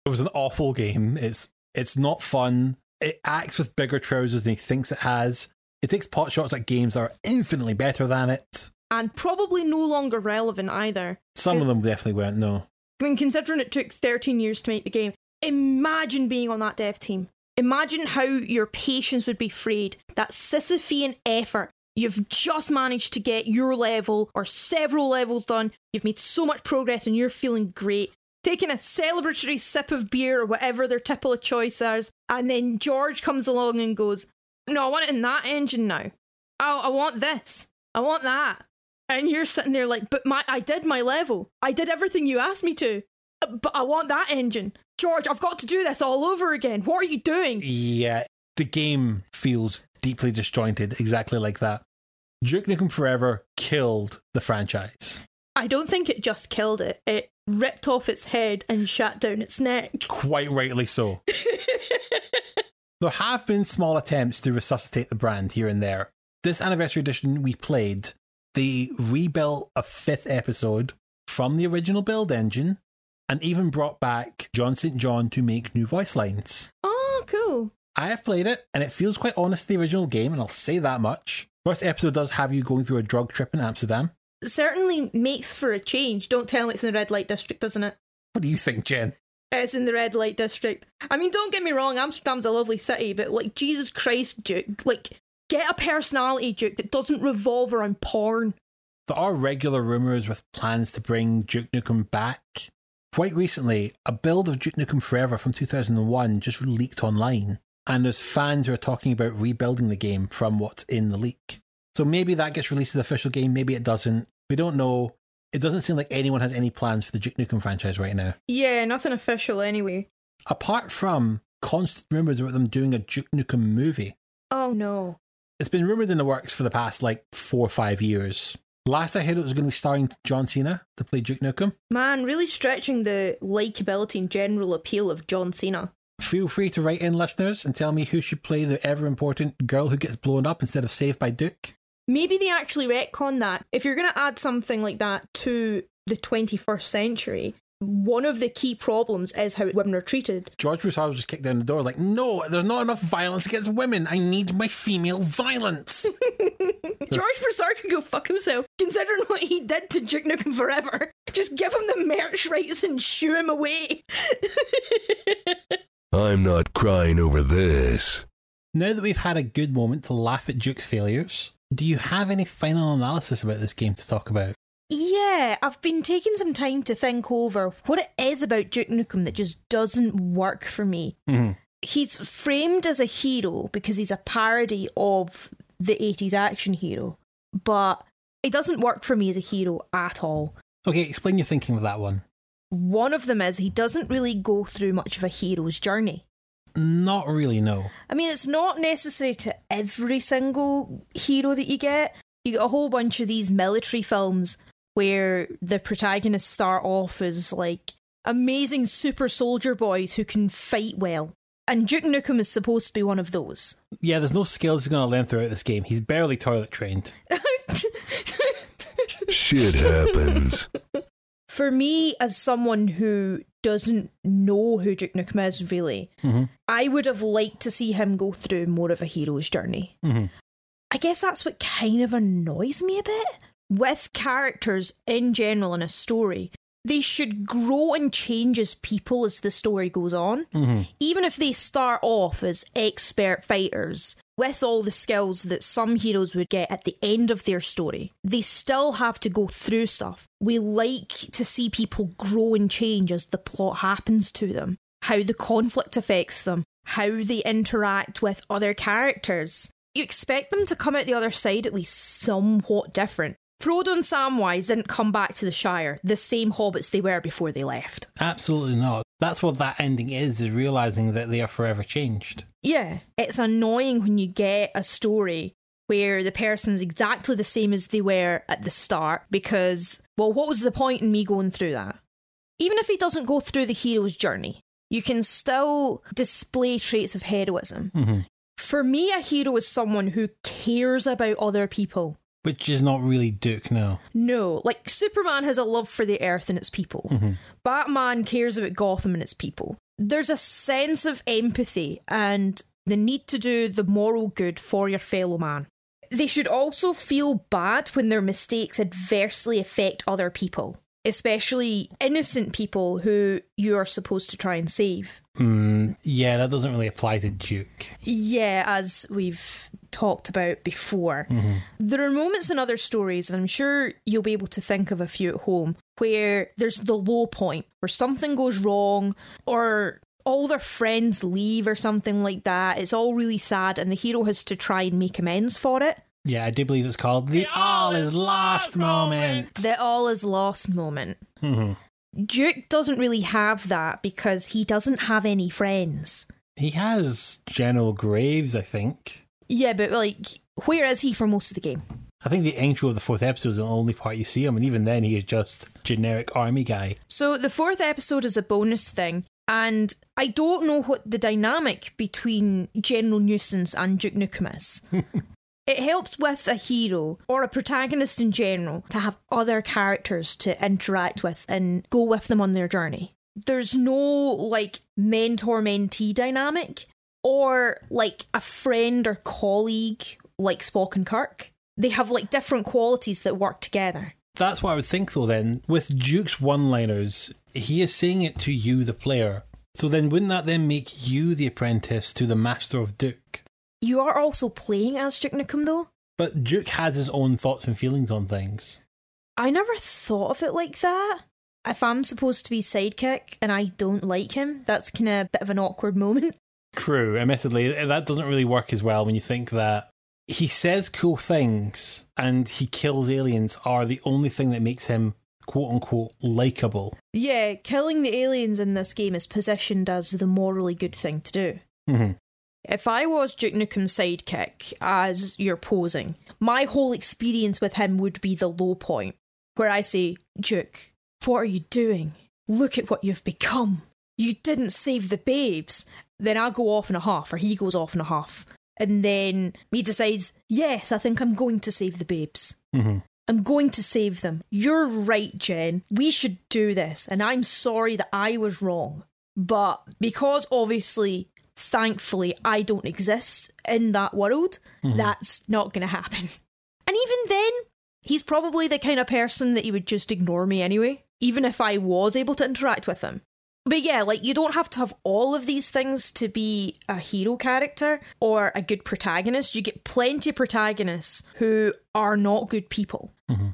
It was an awful game. It's it's not fun. It acts with bigger trousers than he thinks it has. It takes pot shots at games that are infinitely better than it. And probably no longer relevant either. Some of them definitely weren't, no. I mean, considering it took 13 years to make the game, imagine being on that dev team. Imagine how your patience would be frayed. That Sisyphean effort. You've just managed to get your level or several levels done. You've made so much progress and you're feeling great. Taking a celebratory sip of beer or whatever their tipple of choice is. And then George comes along and goes, No, I want it in that engine now. Oh, I want this. I want that. And you're sitting there like, but my I did my level. I did everything you asked me to. But I want that engine. George, I've got to do this all over again. What are you doing? Yeah, the game feels deeply disjointed, exactly like that. Duke Nukem Forever killed the franchise. I don't think it just killed it. It ripped off its head and shut down its neck. Quite rightly so. there have been small attempts to resuscitate the brand here and there. This anniversary edition we played, they rebuilt a fifth episode from the original build engine and even brought back John St. John to make new voice lines. Oh, cool. I have played it and it feels quite honest to the original game, and I'll say that much. First episode does have you going through a drug trip in Amsterdam. Certainly makes for a change. Don't tell me it's in the red light district, doesn't it? What do you think, Jen? It's in the red light district. I mean, don't get me wrong, Amsterdam's a lovely city, but like, Jesus Christ, Duke, like, get a personality, Duke, that doesn't revolve around porn. There are regular rumours with plans to bring Duke Nukem back. Quite recently, a build of Duke Nukem Forever from 2001 just leaked online, and there's fans who are talking about rebuilding the game from what's in the leak. So maybe that gets released as the official game, maybe it doesn't. We don't know. It doesn't seem like anyone has any plans for the Duke Nukem franchise right now. Yeah, nothing official anyway. Apart from constant rumours about them doing a Duke Nukem movie. Oh no. It's been rumoured in the works for the past like four or five years. Last I heard, it was going to be starring John Cena to play Duke Nukem. Man, really stretching the likability and general appeal of John Cena. Feel free to write in, listeners, and tell me who should play the ever important girl who gets blown up instead of saved by Duke. Maybe they actually retcon that. If you're going to add something like that to the 21st century, one of the key problems is how women are treated. George Broussard was just kicked down the door, like, no, there's not enough violence against women. I need my female violence. George Broussard can go fuck himself, considering what he did to Duke Nukem Forever. Just give him the merch rights and shoo him away. I'm not crying over this. now that we've had a good moment to laugh at Duke's failures, Do you have any final analysis about this game to talk about? Yeah, I've been taking some time to think over what it is about Duke Nukem that just doesn't work for me. Mhm. He's framed as a hero because he's a parody of the 80s action hero, but it doesn't work for me as a hero at all. Okay, explain your thinking with that one. One of them is he doesn't really go through much of a hero's journey. Not really, no. I mean, it's not necessary to every single hero that you get. You get a whole bunch of these military films where the protagonists start off as like amazing super soldier boys who can fight well. And Duke Nukem is supposed to be one of those. Yeah, there's no skills he's going to learn throughout this game. He's barely toilet trained. Shit happens. For me, as someone who doesn't know who Duke Nukem is really, Mhm. I would have liked to see him go through more of a hero's journey. Mhm. I guess that's what kind of annoys me a bit. With characters in general in a story, they should grow and change as people as the story goes on. Mhm. Even if they start off as expert fighters with all the skills that some heroes would get at the end of their story, they still have to go through stuff. We like to see people grow and change as the plot happens to them, how the conflict affects them, how they interact with other characters. You expect them to come out the other side at least somewhat different. Frodo and Samwise didn't come back to the Shire the same hobbits they were before they left. Absolutely not. That's what that ending is, is realizing that they are forever changed. Yeah, it's annoying when you get a story where the person's exactly the same as they were at the start because, well, what was the point in me going through that? Even if he doesn't go through the hero's journey, you can still display traits of heroism. Mhm. For me, a hero is someone who cares about other people. Which is not really Duke, now. No, like Superman has a love for the earth and its people. Batman cares about Gotham and its people. There's a sense of empathy and the need to do the moral good for your fellow man. They should also feel bad when their mistakes adversely affect other people, especially innocent people who you are supposed to try and save. Mm, yeah, that doesn't really apply to Duke. Yeah, as we've talked about before. There are moments in other stories, and I'm sure you'll be able to think of a few at home, where there's the low point, where something goes wrong, or all their friends leave, or something like that. It's all really sad, and the hero has to try and make amends for it. Yeah, I do believe it's called the All Is Lost moment. The all is lost moment. Mhm. Duke doesn't really have that because he doesn't have any friends. He has General Graves, I think. Yeah, but like, where is he for most of the game? I think the intro of the fourth episode is the only part you see him, and even then he is just generic army guy. So the fourth episode is a bonus thing, and I don't know what the dynamic between General Nuisance and Duke Nukem is. it helps with a hero or a protagonist in general to have other characters to interact with and go with them on their journey. There's no like mentor mentee dynamic or like a friend or colleague like Spock and Kirk. They have like different qualities that work together. That's what I would think, though, then. With Duke's one liners, he is saying it to you, the player. So then, wouldn't that then make you the apprentice to the master of Duke? You are also playing as Duke Nukem though. But Duke has his own thoughts and feelings on things. I never thought of it like that. If I'm supposed to be sidekick and I don't like him, that's kind of a bit of an awkward moment. True, admittedly, that doesn't really work as well when you think that he says cool things and he kills aliens are the only thing that makes him quote unquote likable. Yeah, killing the aliens in this game is positioned as the morally good thing to do. Mhm. If I was Duke Nukem's sidekick, as you're posing, my whole experience with him would be the low point, where I say, Duke, what are you doing? Look at what you've become. You didn't save the babes. Then I go off in a half, or he goes off in a half. And then he decides, yes, I think I'm going to save the babes. Mhm. I'm going to save them. You're right, Jen. We should do this. And I'm sorry that I was wrong. But because obviously, thankfully, I don't exist in that world, that's not going to happen. And even then, he's probably the kind of person that he would just ignore me anyway, even if I was able to interact with him. But yeah, like you don't have to have all of these things to be a hero character or a good protagonist. You get plenty of protagonists who are not good people. Mm-hmm.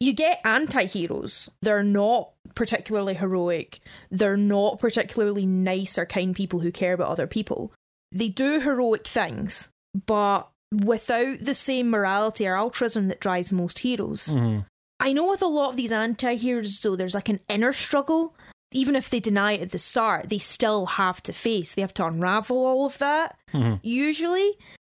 You get anti heroes. They're not particularly heroic. They're not particularly nice or kind people who care about other people. They do heroic things, but without the same morality or altruism that drives most heroes. Mm-hmm. I know with a lot of these anti heroes, though, there's like an inner struggle. Even if they deny it at the start, they still have to face, they have to unravel all of that. Mm-hmm. Usually.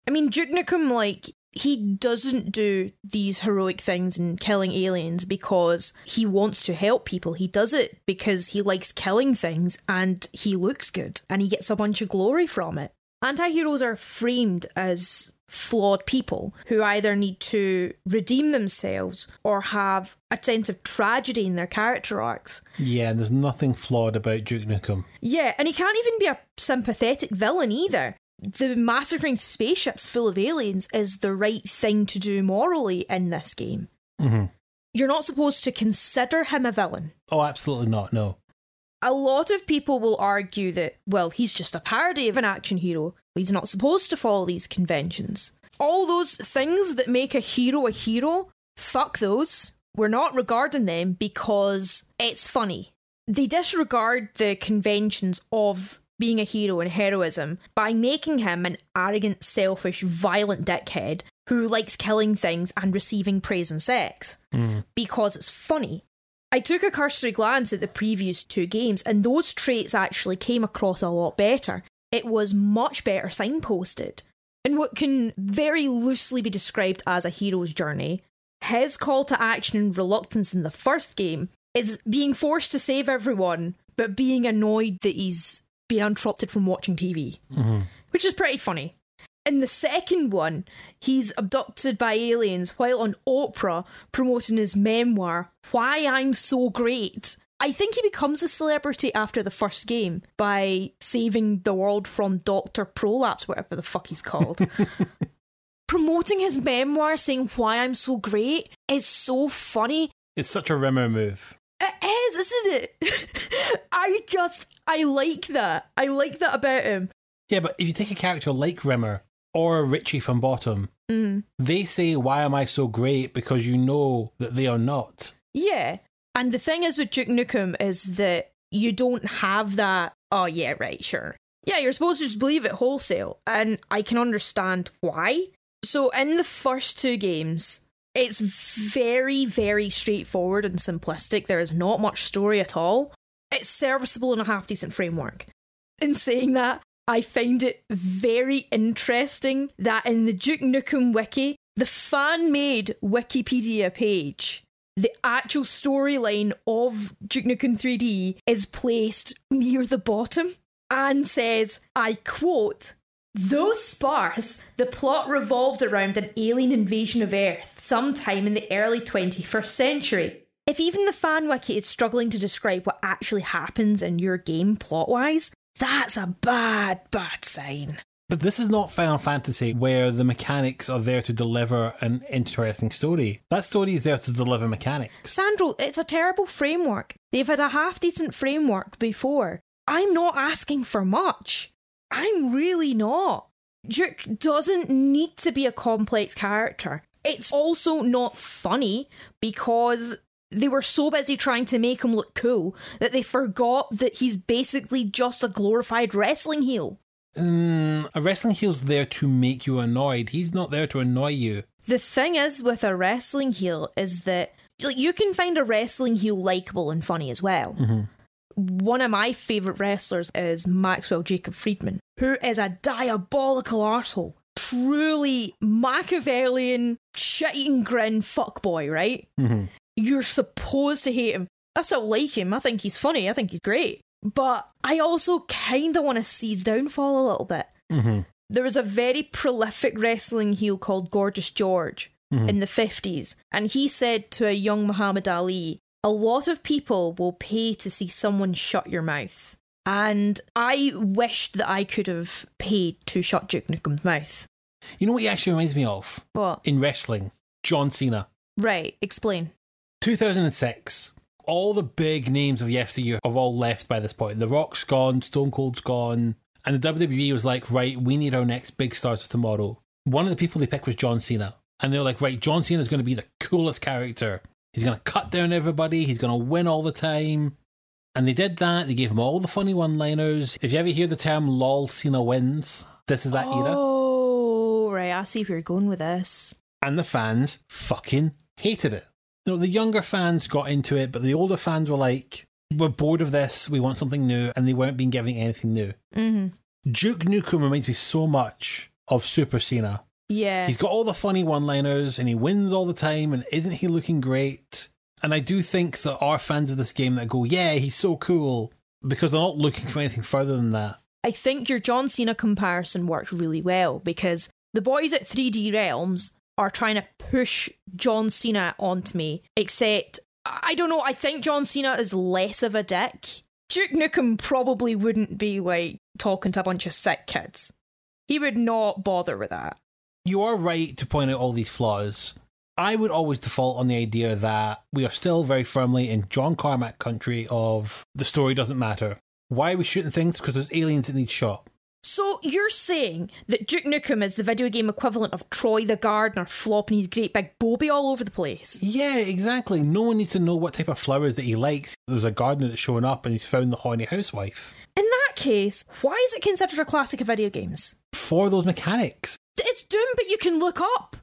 I mean, Duke Nukem, like, he doesn't do these heroic things and killing aliens because he wants to help people. He does it because he likes killing things and he looks good and he gets a bunch of glory from it. Anti heroes are framed as flawed people who either need to redeem themselves or have a sense of tragedy in their character arcs. Yeah, and there's nothing flawed about Duke Nukem. Yeah, and he can't even be a sympathetic villain either. The massacring spaceships full of aliens is the right thing to do morally in this game. Mhm. You're not supposed to consider him a villain. Oh, absolutely not. No. A lot of people will argue that, well, he's just a parody of an action hero. He's not supposed to follow these conventions. All those things that make a hero a hero, fuck those. We're not regarding them because it's funny. They disregard the conventions of being a hero and heroism by making him an arrogant, selfish, violent dickhead who likes killing things and receiving praise and sex hmm. because it's funny. I took a cursory glance at the previous two games, and those traits actually came across a lot better. It was much better signposted. In what can very loosely be described as a hero's journey, his call to action and reluctance in the first game is being forced to save everyone, but being annoyed that he's been interrupted from watching TV, mm-hmm. which is pretty funny. In the second one, he's abducted by aliens while on Oprah promoting his memoir, Why I'm So Great. I think he becomes a celebrity after the first game by saving the world from Dr. Prolapse, whatever the fuck he's called. Promoting his memoir saying why I'm so great is so funny. It's such a Rimmer move. It is, isn't it? I just, I like that. I like that about him. Yeah, but if you take a character like Rimmer or Richie from Bottom, Mm. they say, Why am I so great? Because you know that they are not. Yeah. And the thing is with Duke Nukem is that you don't have that, oh yeah, right, sure. Yeah, you're supposed to just believe it wholesale. And I can understand why. So in the first two games, it's very, very straightforward and simplistic. There is not much story at all. It's serviceable in a half decent framework. In saying that, I find it very interesting that in the Duke Nukem wiki, the fan made Wikipedia page, the actual storyline of Duke Nukem 3D is placed near the bottom and says, I quote, Though sparse, the plot revolved around an alien invasion of Earth sometime in the early 21st century. If even the fan wiki is struggling to describe what actually happens in your game plot wise, that's a bad, bad sign. But this is not Final Fantasy where the mechanics are there to deliver an interesting story. That story is there to deliver mechanics. Sandro, it's a terrible framework. They've had a half decent framework before. I'm not asking for much. I'm really not. Duke doesn't need to be a complex character. It's also not funny because they were so busy trying to make him look cool that they forgot that he's basically just a glorified wrestling heel. Mm, a wrestling heel's there to make you annoyed. He's not there to annoy you. The thing is with a wrestling heel is that like you can find a wrestling heel likable and funny as well. One of my favourite wrestlers is Maxwell Jacob Friedman, who is a diabolical arsehole. Truly Machiavellian, shit eating grin fuckboy, right? You're supposed to hate him. I still like him. I think he's funny. I think he's great. But I also kind of want to see his downfall a little bit. Mm-hmm. There was a very prolific wrestling heel called Gorgeous George mm-hmm. in the 50s, and he said to a young Muhammad Ali, A lot of people will pay to see someone shut your mouth. And I wished that I could have paid to shut Duke Nukem's mouth. You know what he actually reminds me of? What? In wrestling, John Cena. Right, explain. 2006, all the big names of yesteryear have all left by this point. The Rock's gone, Stone Cold's gone, and the WWE was like, right, we need our next big stars for tomorrow. One of the people they picked was John Cena. And they were like, right, John Cena is going to be the coolest character. He's going to cut down everybody. He's going to win all the time. And they did that. They gave him all the funny one liners. If you ever hear the term lol Cena wins, this is that era. Oh, right. I see where you're going with this. And the fans fucking hated it. You know, the younger fans got into it, but the older fans were like, we're bored of this. We want something new. And they weren't being given anything new. hmm Duke Nukem reminds me so much of Super Cena. Yeah. He's got all the funny one liners and he wins all the time. And isn't he looking great? And I do think there are fans of this game that go, yeah, he's so cool, because they're not looking for anything further than that. I think your John Cena comparison worked really well because the boys at 3D Realms are trying to push John Cena onto me, except I don't know, I think John Cena is less of a dick. Duke Nukem probably wouldn't be like talking to a bunch of sick kids. He would not bother with that. You are right to point out all these flaws. I would always default on the idea that we are still very firmly in John Carmack country of the story doesn't matter. Why are we shooting things? Because there's aliens that need shot. So you're saying that Duke Nukem is the video game equivalent of Troy the Gardener flopping his great big bobby all over the place? Yeah, exactly. No one needs to know what type of flowers that he likes. There's a gardener that's showing up and he's found the horny housewife. In that case, why is it considered a classic of video games? For those mechanics. It's Doom, but you can look up.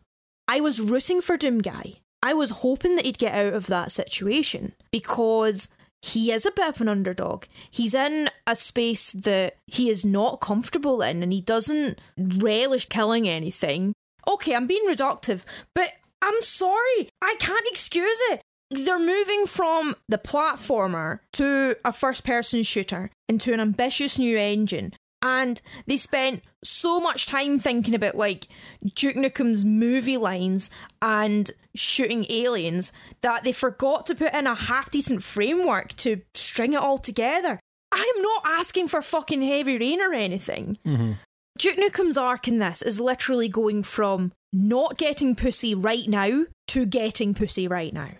I was rooting for Doom Guy. I was hoping that he'd get out of that situation because he is a bit of an underdog. He's in a space that he is not comfortable in and he doesn't relish killing anything. Okay, I'm being reductive, but I'm sorry. I can't excuse it. They're moving from the platformer to a first person shooter into an ambitious new engine. And they spent so much time thinking about like Duke Nukem's movie lines and shooting aliens that they forgot to put in a half decent framework to string it all together. I'm not asking for fucking heavy rain or anything. Mm-hmm. Duke Nukem's arc in this is literally going from not getting pussy right now to getting pussy right now.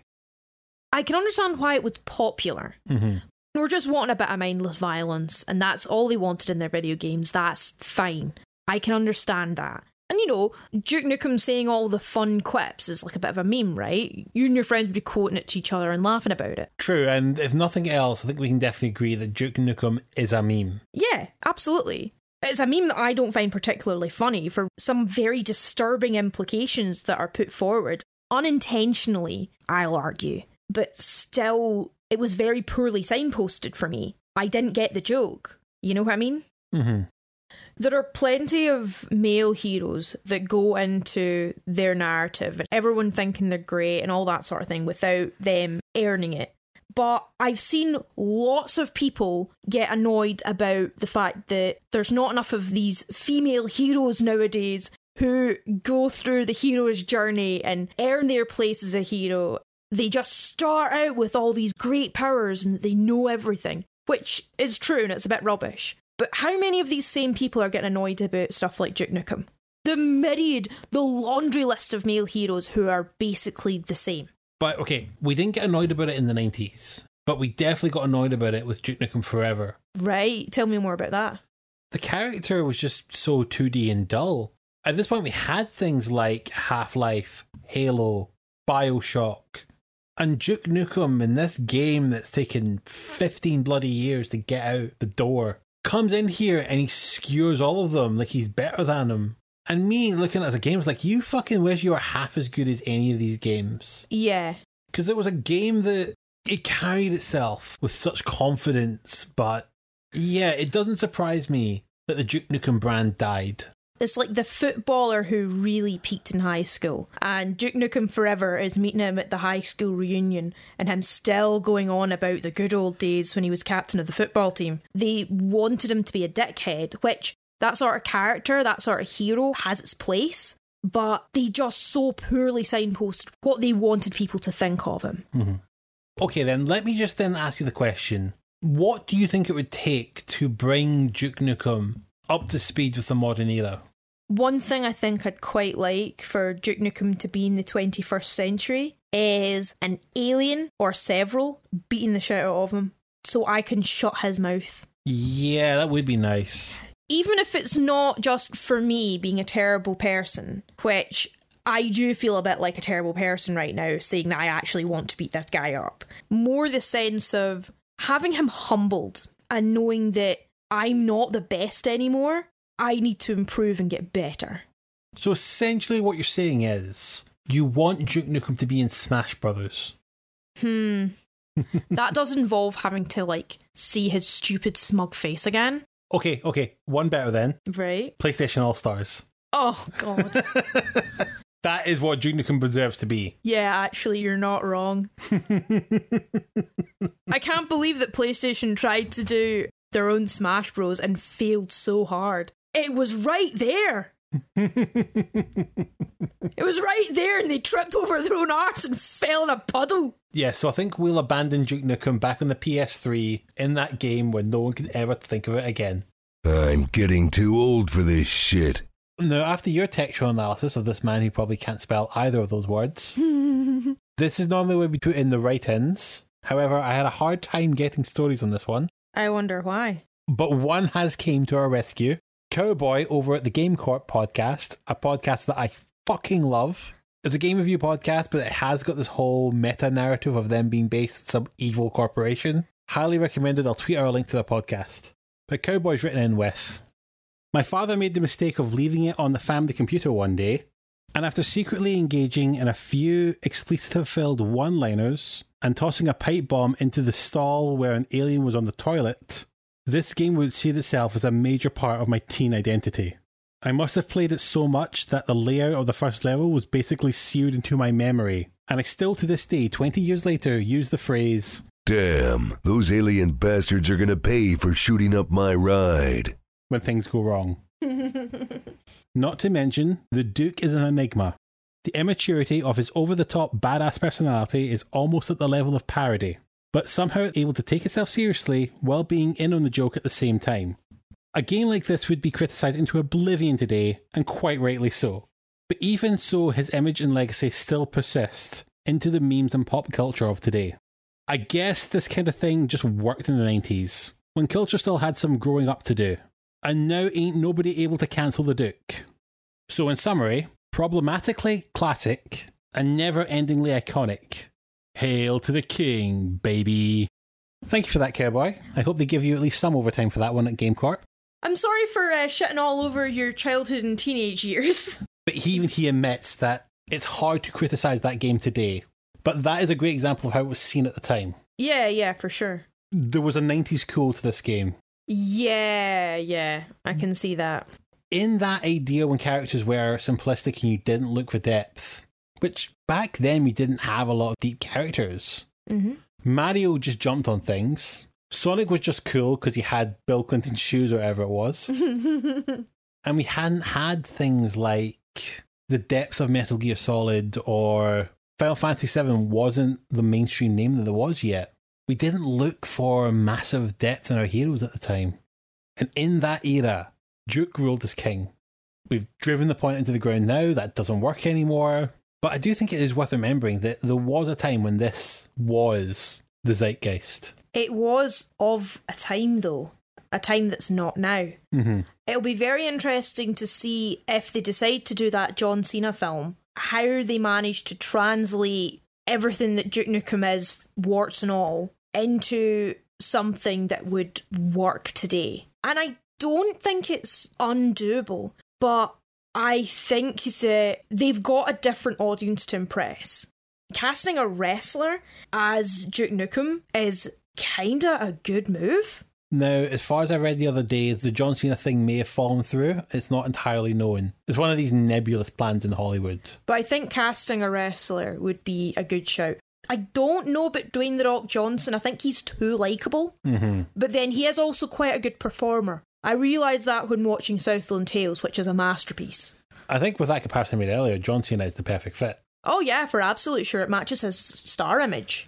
I can understand why it was popular. Mm-hmm. We're just wanting a bit of mindless violence, and that's all they wanted in their video games. That's fine. I can understand that. And you know, Duke Nukem saying all the fun quips is like a bit of a meme, right? You and your friends would be quoting it to each other and laughing about it. True, and if nothing else, I think we can definitely agree that Duke Nukem is a meme. Yeah, absolutely. It's a meme that I don't find particularly funny for some very disturbing implications that are put forward unintentionally, I'll argue. But still, it was very poorly signposted for me. I didn't get the joke. You know what I mean? hmm There are plenty of male heroes that go into their narrative and everyone thinking they're great and all that sort of thing without them earning it. But I've seen lots of people get annoyed about the fact that there's not enough of these female heroes nowadays who go through the hero's journey and earn their place as a hero. They just start out with all these great powers and they know everything, which is true and it's a bit rubbish. But how many of these same people are getting annoyed about stuff like Duke Nukem? The myriad, the laundry list of male heroes who are basically the same. But okay, we didn't get annoyed about it in the 90s, but we definitely got annoyed about it with Duke Nukem Forever. Right? Tell me more about that. The character was just so 2D and dull. At this point, we had things like Half Life, Halo, Bioshock, and Duke Nukem in this game that's taken 15 bloody years to get out the door comes in here and he skewers all of them like he's better than them. And me looking at it as a game, was like, you fucking wish you were half as good as any of these games. Yeah. Because it was a game that it carried itself with such confidence, but yeah, it doesn't surprise me that the Duke Nukem brand died. It's like the footballer who really peaked in high school, and Duke Nukem Forever is meeting him at the high school reunion, and him still going on about the good old days when he was captain of the football team. They wanted him to be a dickhead, which that sort of character, that sort of hero has its place, but they just so poorly signposted what they wanted people to think of him. Mm-hmm. Okay, then let me just then ask you the question: What do you think it would take to bring Duke Nukem up to speed with the modern era? One thing I think I'd quite like for Duke Nukem to be in the 21st century is an alien or several beating the shit out of him so I can shut his mouth. Yeah, that would be nice. Even if it's not just for me being a terrible person, which I do feel a bit like a terrible person right now, saying that I actually want to beat this guy up. More the sense of having him humbled and knowing that I'm not the best anymore. I need to improve and get better. So essentially, what you're saying is you want Duke Nukem to be in Smash Brothers. Hmm. that does involve having to like see his stupid smug face again. Okay, okay, one better then. Right. PlayStation All Stars. Oh god. That is what Duke Nukem deserves to be. yeah, actually you're not wrong. I can't believe that PlayStation tried to do their own Smash Bros and failed so hard. It was right there. It was right there and they tripped over their own arse and fell in a puddle. Yeah, so I think we'll abandon Duke Nukem back on the PS3 in that game when no one can ever think of it again. I'm getting too old for this shit. Now, after your textual analysis of this man who probably can't spell either of those words, this is normally where we put in the write ins. However, I had a hard time getting stories on this one, I wonder why. but one has came to our rescue. Cowboy over at the Game Corp podcast, a podcast that I fucking love. It's a game review podcast, but it has got this whole meta narrative of them being based at some evil corporation. Highly recommended. I'll tweet our link to the podcast. But Cowboy's written in with My father made the mistake of leaving it on the family computer one day, and after secretly engaging in a few expletive filled one liners and tossing a pipe bomb into the stall where an alien was on the toilet, this game would see itself as a major part of my teen identity. I must have played it so much that the layout of the first level was basically seared into my memory, and I still to this day, 20 years later, use the phrase, Damn, those alien bastards are gonna pay for shooting up my ride. when things go wrong. Not to mention, the Duke is an enigma. The immaturity of his over the top badass personality is almost at the level of parody, but somehow able to take itself seriously while being in on the joke at the same time. A game like this would be criticised into oblivion today, and quite rightly so. But even so, his image and legacy still persist into the memes and pop culture of today. I guess this kind of thing just worked in the 90s, when culture still had some growing up to do. And now ain't nobody able to cancel the Duke. So, in summary, problematically classic and never endingly iconic. Hail to the king, baby. Thank you for that, Cowboy. I hope they give you at least some overtime for that one at GameCorp. I'm sorry for uh, shitting all over your childhood and teenage years. But he, even he admits that it's hard to criticise that game today. But that is a great example of how it was seen at the time. yeah, yeah, for sure. There was a 90s cool to this game. Yeah, yeah, I can see that. in that idea when characters were simplistic and you didn't look for depth, which back then we didn't have a lot of deep characters. hmm Mario just jumped on things. Sonic was just cool because he had Bill Clinton's shoes or whatever it was. and we hadn't had things like the depth of Metal Gear Solid or Final Fantasy VII wasn't the mainstream name that there was yet. We didn't look for massive depth in our heroes at the time. And in that era, Duke ruled as king. We've driven the point into the ground now, that doesn't work anymore. But I do think it is worth remembering that there was a time when this was the zeitgeist. It was of a time, though, a time that's not now. Mm-hmm. It'll be very interesting to see if they decide to do that John Cena film, how they manage to translate everything that Duke Nukem is, warts and all, into something that would work today. And I don't think it's undoable, but I think that they've got a different audience to impress. Casting a wrestler as Duke Nukem is kinda a good move. Now, as far as I read the other day, the John Cena thing may have fallen through. It's not entirely known. It's one of these nebulous plans in Hollywood. But I think casting a wrestler would be a good shout. I don't know about Dwayne The Rock Johnson. I think he's too likable. Mm-hmm. But then he is also quite a good performer. I realised that when watching Southland Tales, which is a masterpiece. I think with that comparison I made earlier, John Cena is the perfect fit. Oh, yeah, for absolute sure. It matches his star image.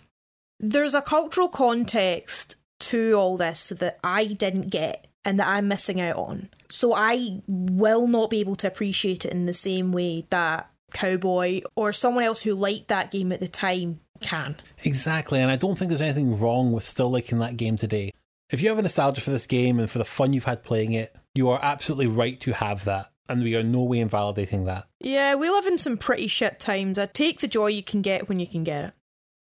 There's a cultural context to all this that I didn't get and that I'm missing out on. So I will not be able to appreciate it in the same way that Cowboy or someone else who liked that game at the time can. Exactly, and I don't think there's anything wrong with still liking that game today. If you have a nostalgia for this game and for the fun you've had playing it, you are absolutely right to have that, and we are no way invalidating that. Yeah, we live in some pretty shit times. I take the joy you can get when you can get it.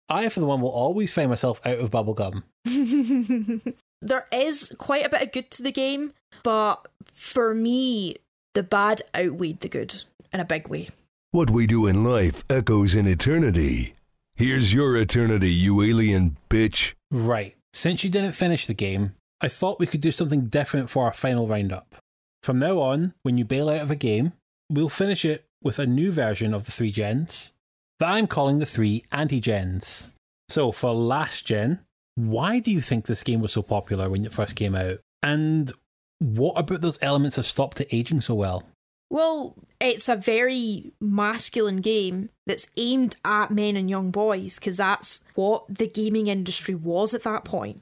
I, for the one, will always find myself out of bubblegum. it. there is quite a bit of good to the game, but for me, the bad outweighed the good in a big way. What we do in life echoes in eternity. Here's your eternity, you alien bitch. Right. Since you didn't finish the game, I thought we could do something different for our final roundup. From now on, when you bail out of a game, we'll finish it with a new version of the three gens that I'm calling the three anti Jens. So, for last gen, why do you think this game was so popular when it first came out? And what about those elements have stopped it aging so well? Well, it's a very masculine game that's aimed at men and young boys because that's what the gaming industry was at that point.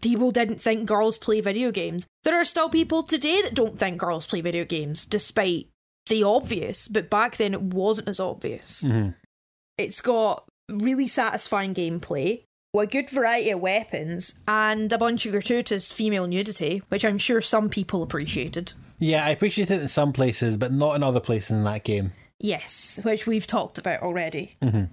People didn't think girls play video games. There are still people today that don't think girls play video games, despite the obvious, but back then it wasn't as obvious. Mhm. It's got really satisfying gameplay, a good variety of weapons, and a bunch of gratuitous female nudity, which I'm sure some people appreciated. Yeah, I appreciate it in some places, but not in other places in that game. Yes, which we've talked about already. Mhm.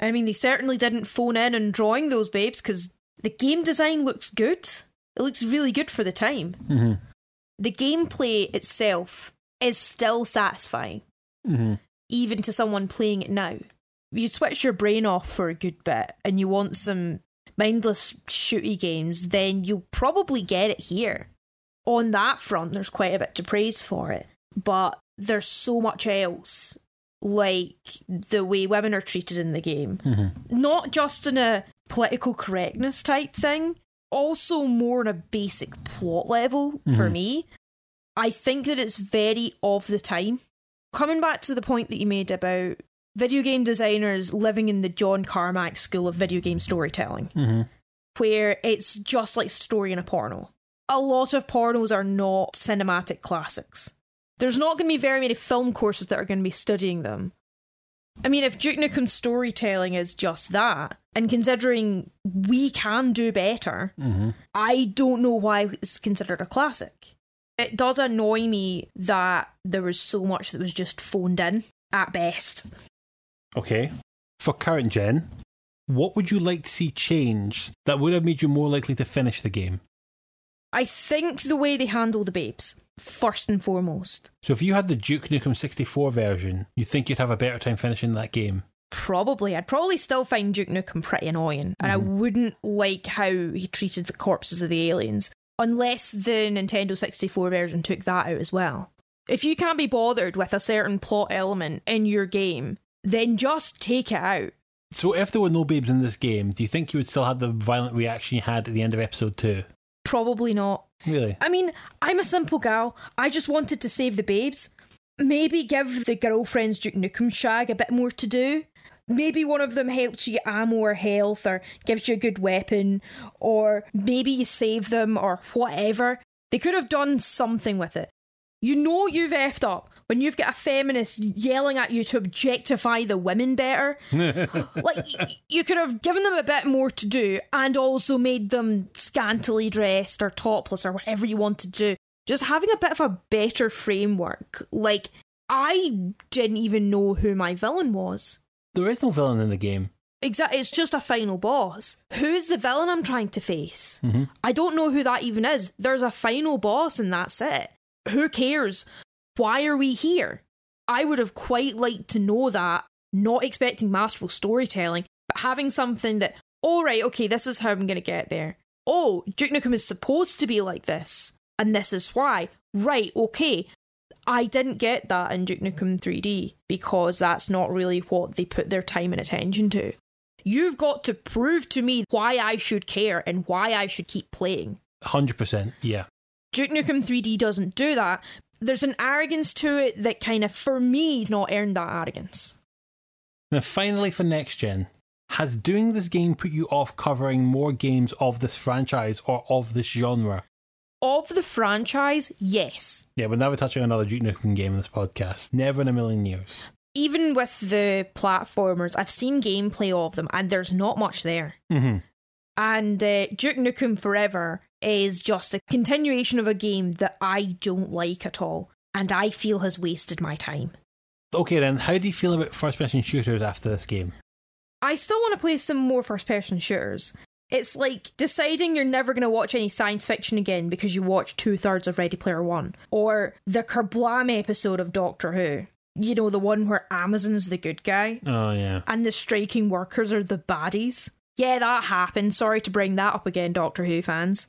I mean, they certainly didn't phone in on drawing those babes because the game design looks good. It looks really good for the time. Mhm. The gameplay itself is still satisfying, Mhm. even to someone playing it now. You switch your brain off for a good bit and you want some mindless shooty games, then you'll probably get it here. On that front, there's quite a bit to praise for it, but there's so much else, like the way women are treated in the game. Not just in a political correctness type thing, also more on a basic plot level for me. I think that it's very of the time. Coming back to the point that you made about video game designers living in the John Carmack school of video game storytelling, Mhm. where it's just like story in a porno. A lot of pornos are not cinematic classics. There's not going to be very many film courses that are going to be studying them. I mean, if Duke Nukem storytelling is just that, and considering we can do better, mm-hmm. I don't know why it's considered a classic. It does annoy me that there was so much that was just phoned in at best. Okay. For current gen, what would you like to see change that would have made you more likely to finish the game? I think the way they handle the babes, first and foremost. So if you had the Duke Nukem 64 version, you think you'd have a better time finishing that game? Probably. I'd probably still find Duke Nukem pretty annoying, and I mm-hmm. wouldn't like how he treated the corpses of the aliens, unless the Nintendo 64 version took that out as well. If you can't be bothered with a certain plot element in your game, then just take it out. So if there were no babes in this game, do you think you would still have the violent reaction you had at the end of episode 2? Probably not. Really? I mean, I'm a simple gal. I just wanted to save the babes. Maybe give the girlfriends Duke Nukem shag a bit more to do. Maybe one of them helps you get ammo or health or gives you a good weapon, or maybe you save them or whatever. They could have done something with it. You know you've effed up when you've got a feminist yelling at you to objectify the women better. like, you could have given them a bit more to do and also made them scantily dressed or topless or whatever you wanted to do. Just having a bit of a better framework. Like, I didn't even know who my villain was. There is no villain in the game. Exactly, it's just a final boss. Who is the villain I'm trying to face? Mm-hmm. I don't know who that even is. There's a final boss and that's it. Who cares? Why are we here? I would have quite liked to know that, not expecting masterful storytelling, but having something that, all right, okay, this is how I'm going to get there. Oh, Duke Nukem is supposed to be like this, and this is why. Right, okay. I didn't get that in Duke Nukem 3D because that's not really what they put their time and attention to. You've got to prove to me why I should care and why I should keep playing. 100%. Yeah. Duke Nukem 3D doesn't do that. There's an arrogance to it that kind of, for me, has not earned that arrogance. Now, finally, for next gen, has doing this game put you off covering more games of this franchise or of this genre? Of the franchise, yes. Yeah, we're never touching another Duke Nukem game in this podcast. Never in a million years. even with the platformers, I've seen gameplay of them, and there's not much there. Mhm. And uh, Duke Nukem Forever is just a continuation of a game that I don't like at all, and I feel has wasted my time. Okay, then, how do you feel about first person shooters after this game? I still want to play some more first person shooters. It's like deciding you're never going to watch any science fiction again because you watched two thirds of Ready Player One, or the Kerblam episode of Doctor Who. You know, the one where Amazon's the good guy Oh, yeah. and the striking workers are the baddies. Yeah, that happened. Sorry to bring that up again, Doctor Who fans.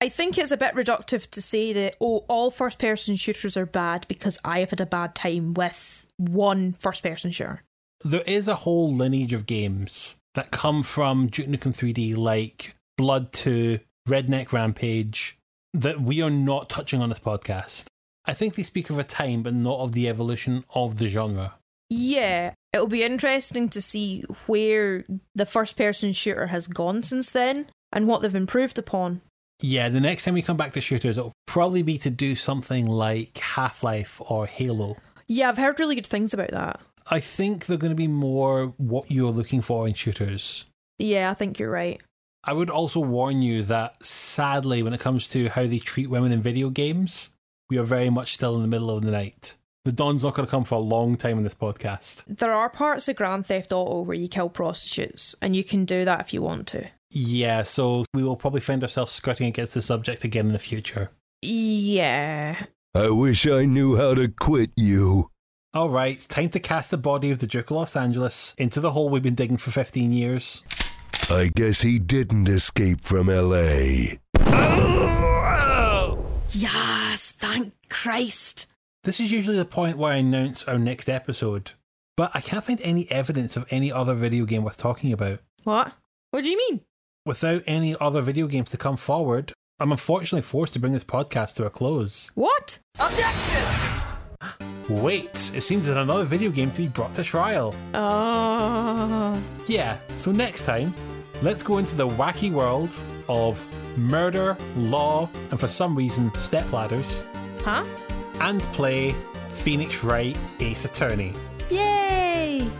I think it's a bit reductive to say that, oh, all first person shooters are bad because I have had a bad time with one first person shooter. There is a whole lineage of games that come from Duke Nukem 3D, like Blood 2, Redneck Rampage, that we are not touching on this podcast. I think they speak of a time, but not of the evolution of the genre. Yeah, it'll be interesting to see where the first person shooter has gone since then and what they've improved upon. Yeah, the next time we come back to shooters, it'll probably be to do something like Half Life or Halo. Yeah, I've heard really good things about that. I think they're going to be more what you're looking for in shooters. Yeah, I think you're right. I would also warn you that sadly, when it comes to how they treat women in video games, we are very much still in the middle of the night. The dawn's not going to come for a long time in this podcast. There are parts of Grand Theft Auto where you kill prostitutes, and you can do that if you want to. Yeah, so we will probably find ourselves skirting against the subject again in the future. Yeah. I wish I knew how to quit you. All right, it's time to cast the body of the Duke of Los Angeles into the hole we've been digging for 15 years. I guess he didn't escape from L.A. Yes, thank Christ. This is usually the point where I announce our next episode, but I can't find any evidence of any other video game worth talking about. What? What do you mean? Without any other video games to come forward, I'm unfortunately forced to bring this podcast to a close. What? Objection! Wait, it seems there's another video game to be brought to trial. Uh, Yeah, so next time, let's go into the wacky world of murder, law, and for some reason, stepladders, huh? and play Phoenix Wright Ace Attorney. Yay!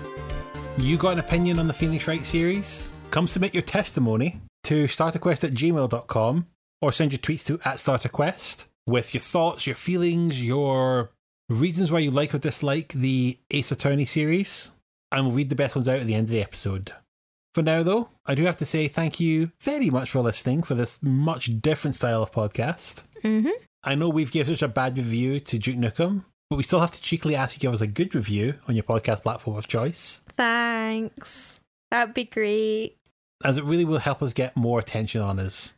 You got an opinion on the Phoenix Wright series? Come submit your testimony to starterquest at gmail.com or send your tweets to at starterquest with your thoughts, your feelings, your reasons why you like or dislike the Ace Attorney series, and we'll read the best ones out at the end of the episode. For now, though, I do have to say thank you very much for listening for this much different style of podcast. Mm-hmm. I know we've given such a bad review to Duke Nukem, but we still have to cheekily ask you to give us a good review on your podcast platform of choice. Thanks. That'd be great. As it really will help us get more attention on us.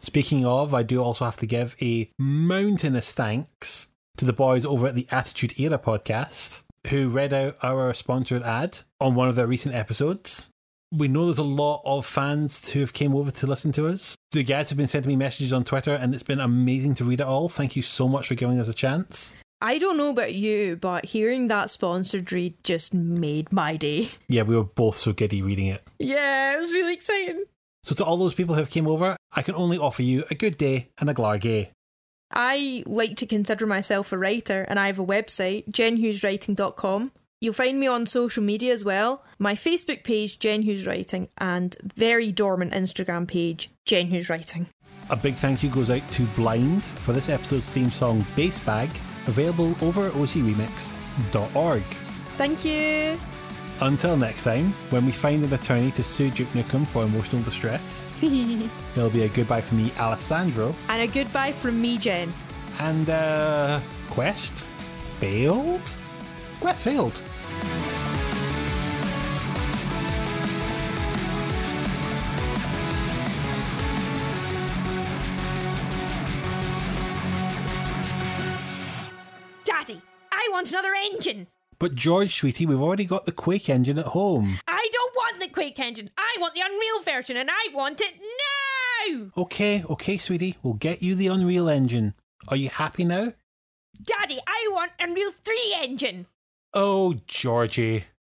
Speaking of, I do also have to give a mountainous thanks to the boys over at the Attitude Era podcast who read out our sponsored ad on one of their recent episodes. We know there's a lot of fans who have came over to listen to us. The guys have been sending me messages on Twitter and it's been amazing to read it all. Thank you so much for giving us a chance. I don't know about you, but hearing that sponsored read just made my day. Yeah, we were both so giddy reading it. Yeah, it was really exciting. So to all those people who have came over, I can only offer you a good day and a glargay. I like to consider myself a writer, and I have a website, jenhugheswriting.com. You'll find me on social media as well. My Facebook page, Jen Hughes Writing, and very dormant Instagram page, Jen Hughes Writing. A big thank you goes out to Blind for this episode's theme song Bass Bag, available over at ocremix.org. Thank you. Until next time, when we find an attorney to sue Duke Nukem for emotional distress, it'll be a goodbye from me, Alessandro, And a goodbye from me, Jen. and uh, Quest failed? Quest failed. Want another engine. But George, sweetie, we've already got the Quake engine at home. I don't want the Quake engine. I want the Unreal version, and I want it now. Okay, okay, sweetie, we'll get you the Unreal engine. Are you happy now? Daddy, I want Unreal 3 engine. Oh, Georgie.